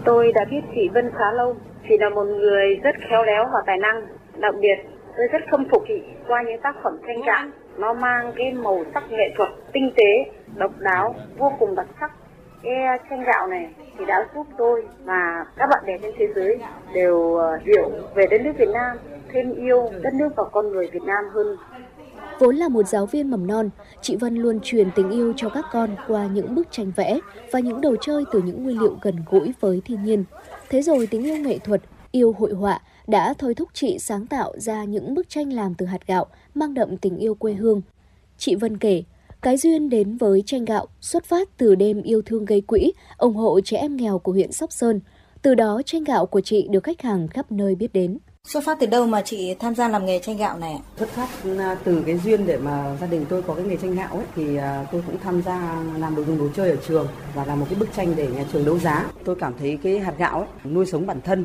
Tôi đã biết chị Vân khá lâu. Chị là một người rất khéo léo và tài năng. Đặc biệt, tôi rất khâm phục chị qua những tác phẩm tranh gạo. Nó mang cái màu sắc nghệ thuật tinh tế, độc đáo, vô cùng đặc sắc. Cái tranh gạo này thì đã giúp tôi và các bạn bè trên thế giới đều ờ, hiểu về đất nước Việt Nam, thêm yêu đất nước và con người Việt Nam hơn. Vốn là một giáo viên mầm non, chị Vân luôn truyền tình yêu cho các con qua những bức tranh vẽ và những đồ chơi từ những nguyên liệu gần gũi với thiên nhiên. Thế rồi tình yêu nghệ thuật yêu hội họa đã thôi thúc chị sáng tạo ra những bức tranh làm từ hạt gạo mang đậm tình yêu quê hương. Chị Vân kể, cái duyên đến với tranh gạo xuất phát từ đêm yêu thương gây quỹ, ủng hộ trẻ em nghèo của huyện Sóc Sơn. Từ đó tranh gạo của chị được khách hàng khắp nơi biết đến. Xuất phát từ đâu mà chị tham gia làm nghề tranh gạo này? Xuất phát ừ, từ cái duyên để mà gia đình tôi có cái nghề tranh gạo ấy, thì à, tôi cũng tham gia làm đồ dùng đồ chơi ở trường và làm một cái bức tranh để nhà trường đấu giá. Tôi cảm thấy cái hạt gạo ấy, nuôi sống bản thân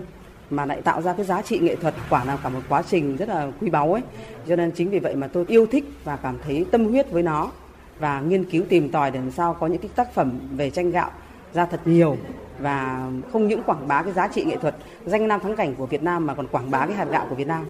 mà lại tạo ra cái giá trị nghệ thuật, quả là cả một quá trình rất là quý báu ấy. Cho nên chính vì vậy mà tôi yêu thích và cảm thấy tâm huyết với nó và nghiên cứu tìm tòi để làm sao có những cái tác phẩm về tranh gạo ra thật nhiều và không những quảng bá cái giá trị nghệ thuật danh lam thắng cảnh của Việt Nam mà còn quảng bá cái hạt gạo của Việt Nam.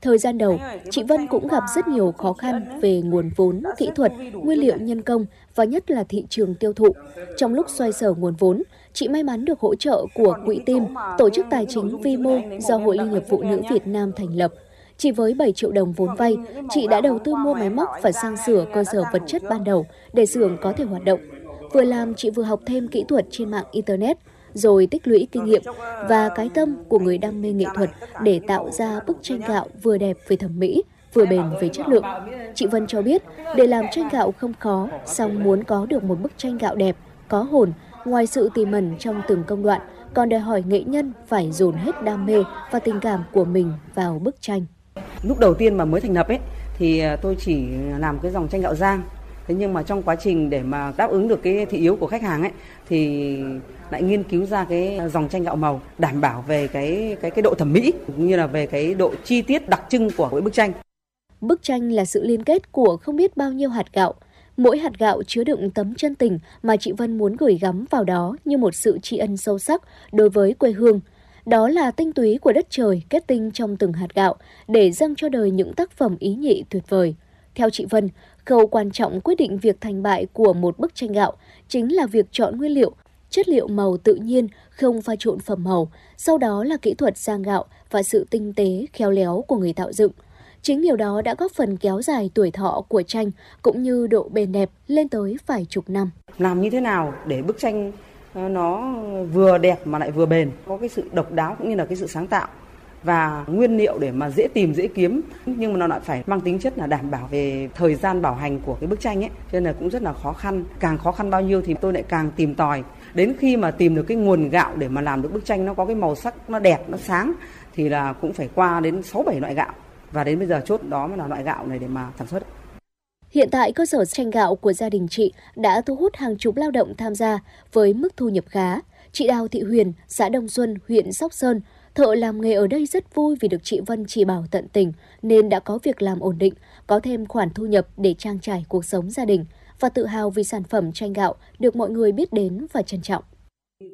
Thời gian đầu, chị Vân cũng gặp rất nhiều khó khăn về nguồn vốn, kỹ thuật, nguyên liệu nhân công và nhất là thị trường tiêu thụ. Trong lúc xoay sở nguồn vốn, chị may mắn được hỗ trợ của Quỹ Tim, tổ chức tài chính vi mô do Hội Liên hiệp Phụ nữ Việt Nam thành lập. Chỉ với 7 triệu đồng vốn vay, chị đã đầu tư mua máy móc và sang sửa cơ sở vật chất ban đầu để xưởng có thể hoạt động. Vừa làm, chị vừa học thêm kỹ thuật trên mạng Internet, rồi tích lũy kinh nghiệm và cái tâm của người đam mê nghệ thuật để tạo ra bức tranh gạo vừa đẹp về thẩm mỹ, vừa bền về chất lượng. Chị Vân cho biết, để làm tranh gạo không khó, song muốn có được một bức tranh gạo đẹp, có hồn, ngoài sự tỉ mẩn trong từng công đoạn, còn đòi hỏi nghệ nhân phải dồn hết đam mê và tình cảm của mình vào bức tranh. Lúc đầu tiên mà mới thành lập ấy thì à, tôi chỉ làm cái dòng tranh gạo giang Thế nhưng mà trong quá trình để mà đáp ứng được cái thị yếu của khách hàng ấy thì lại nghiên cứu ra cái dòng tranh gạo màu đảm bảo về cái cái cái độ thẩm mỹ cũng như là về cái độ chi tiết đặc trưng của mỗi bức tranh. Bức tranh là sự liên kết của không biết bao nhiêu hạt gạo. Mỗi hạt gạo chứa đựng tấm chân tình mà chị Vân muốn gửi gắm vào đó như một sự tri ân sâu sắc đối với quê hương. Đó là tinh túy của đất trời kết tinh trong từng hạt gạo để dâng cho đời những tác phẩm ý nhị tuyệt vời. Theo chị Vân, khâu quan trọng quyết định việc thành bại của một bức tranh gạo chính là việc chọn nguyên liệu, chất liệu màu tự nhiên, không pha trộn phẩm màu, sau đó là kỹ thuật sang gạo và sự tinh tế, khéo léo của người tạo dựng. Chính điều đó đã góp phần kéo dài tuổi thọ của tranh cũng như độ bền đẹp lên tới vài chục năm. Làm như thế nào để bức tranh ờ, nó vừa đẹp mà lại vừa bền, có cái sự độc đáo cũng như là cái sự sáng tạo và nguyên liệu để mà dễ tìm, dễ kiếm. Nhưng mà nó lại phải mang tính chất là đảm bảo về thời gian bảo hành của cái bức tranh ấy. Cho nên là cũng rất là khó khăn. Càng khó khăn bao nhiêu thì tôi lại càng tìm tòi. Đến khi mà tìm được cái nguồn gạo để mà làm được bức tranh nó có cái màu sắc nó đẹp, nó sáng, thì là cũng phải qua đến 6 7 loại gạo. Và đến bây giờ chốt đó mới là loại gạo này để mà sản xuất. Hiện tại, cơ sở tranh gạo của gia đình chị đã thu hút hàng chục lao động tham gia với mức thu nhập khá. Chị Đào Thị Huyền, xã Đông Xuân, huyện Sóc Sơn, thợ làm nghề ở đây rất vui vì được chị Vân chỉ bảo tận tình nên đã có việc làm ổn định, có thêm khoản thu nhập để trang trải cuộc sống gia đình và tự hào vì sản phẩm tranh gạo được mọi người biết đến và trân trọng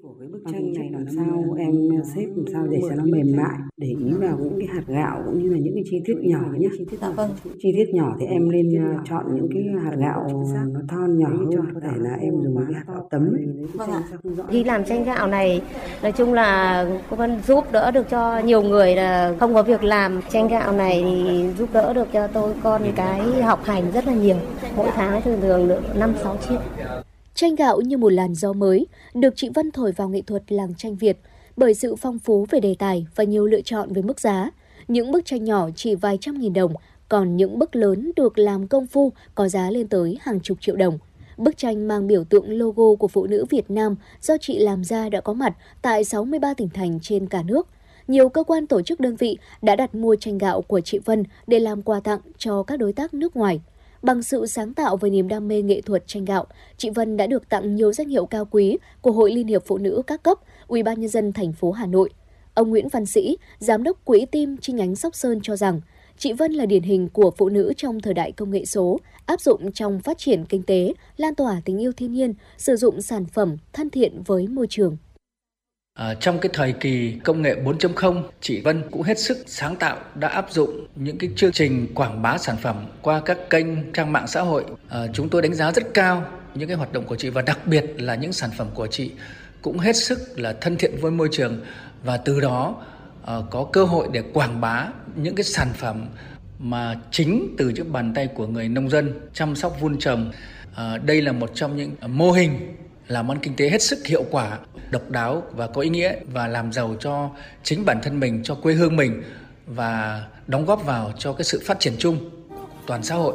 của cái bức tranh này làm sao em xếp làm sao để cho nó mềm mại để ý vào những cái hạt gạo cũng như là những cái chi tiết nhỏ nhé chi tiết dạ vâng. chi tiết nhỏ thì em lên uh, chọn những cái hạt gạo nó thon nhỏ hơn có thể là em dùng cái hạt gạo tấm. vâng ạ. khi làm tranh gạo này nói chung là cô Vân giúp đỡ được cho nhiều người là không có việc làm. Tranh gạo này thì giúp đỡ được cho tôi con cái học hành rất là nhiều. Mỗi tháng thường thường được năm sáu triệu Tranh gạo như một làn gió mới, được chị Vân thổi vào nghệ thuật làng tranh Việt bởi sự phong phú về đề tài và nhiều lựa chọn về mức giá. Những bức tranh nhỏ chỉ vài trăm nghìn đồng, còn những bức lớn được làm công phu có giá lên tới hàng chục triệu đồng. Bức tranh mang biểu tượng logo của phụ nữ Việt Nam do chị làm ra đã có mặt tại 63 tỉnh thành trên cả nước. Nhiều cơ quan tổ chức đơn vị đã đặt mua tranh gạo của chị Vân để làm quà tặng cho các đối tác nước ngoài. Bằng sự sáng tạo và niềm đam mê nghệ thuật tranh gạo, chị Vân đã được tặng nhiều danh hiệu cao quý của Hội Liên hiệp Phụ nữ các cấp, Ủy ban nhân dân thành phố Hà Nội. Ông Nguyễn Văn Sĩ, giám đốc Quỹ Tim chi nhánh Sóc Sơn cho rằng, chị Vân là điển hình của phụ nữ trong thời đại công nghệ số, áp dụng trong phát triển kinh tế, lan tỏa tình yêu thiên nhiên, sử dụng sản phẩm thân thiện với môi trường. À, trong cái thời kỳ công nghệ 4.0, chị Vân cũng hết sức sáng tạo đã áp dụng những cái chương trình quảng bá sản phẩm qua các kênh trang mạng xã hội. À, chúng tôi đánh giá rất cao những cái hoạt động của chị và đặc biệt là những sản phẩm của chị cũng hết sức là thân thiện với môi trường và từ đó à, có cơ hội để quảng bá những cái sản phẩm mà chính từ những bàn tay của người nông dân chăm sóc vun trồng. À, đây là một trong những mô hình làm món kinh tế hết sức hiệu quả, độc đáo và có ý nghĩa và làm giàu cho chính bản thân mình, cho quê hương mình và đóng góp vào cho cái sự phát triển chung toàn xã hội.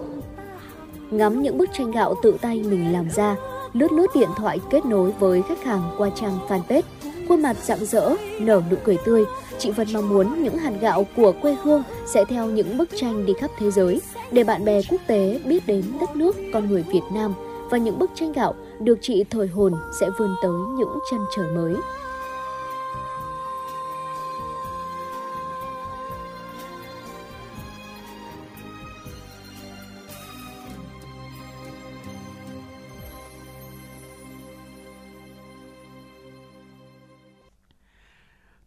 Ngắm những bức tranh gạo tự tay mình làm ra, lướt lướt điện thoại kết nối với khách hàng qua trang fanpage, khuôn mặt rạng rỡ, nở nụ cười tươi, chị Vân mong muốn những hạt gạo của quê hương sẽ theo những bức tranh đi khắp thế giới để bạn bè quốc tế biết đến đất nước con người Việt Nam và những bức tranh gạo được chị thổi hồn sẽ vươn tới những chân trời mới.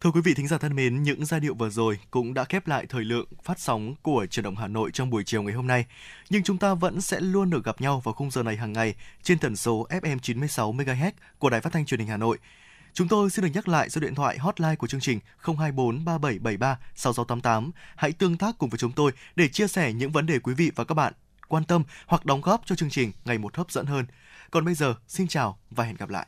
Thưa quý vị thính giả thân mến, những giai điệu vừa rồi cũng đã khép lại thời lượng phát sóng của truyền động Hà Nội trong buổi chiều ngày hôm nay. Nhưng chúng ta vẫn sẽ luôn được gặp nhau vào khung giờ này hàng ngày trên tần số FM 96 MHz của Đài Phát thanh Truyền hình Hà Nội. Chúng tôi xin được nhắc lại số điện thoại hotline của chương trình 024 3773 6688. Hãy tương tác cùng với chúng tôi để chia sẻ những vấn đề quý vị và các bạn quan tâm hoặc đóng góp cho chương trình ngày một hấp dẫn hơn. Còn bây giờ, xin chào và hẹn gặp lại.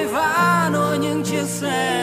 những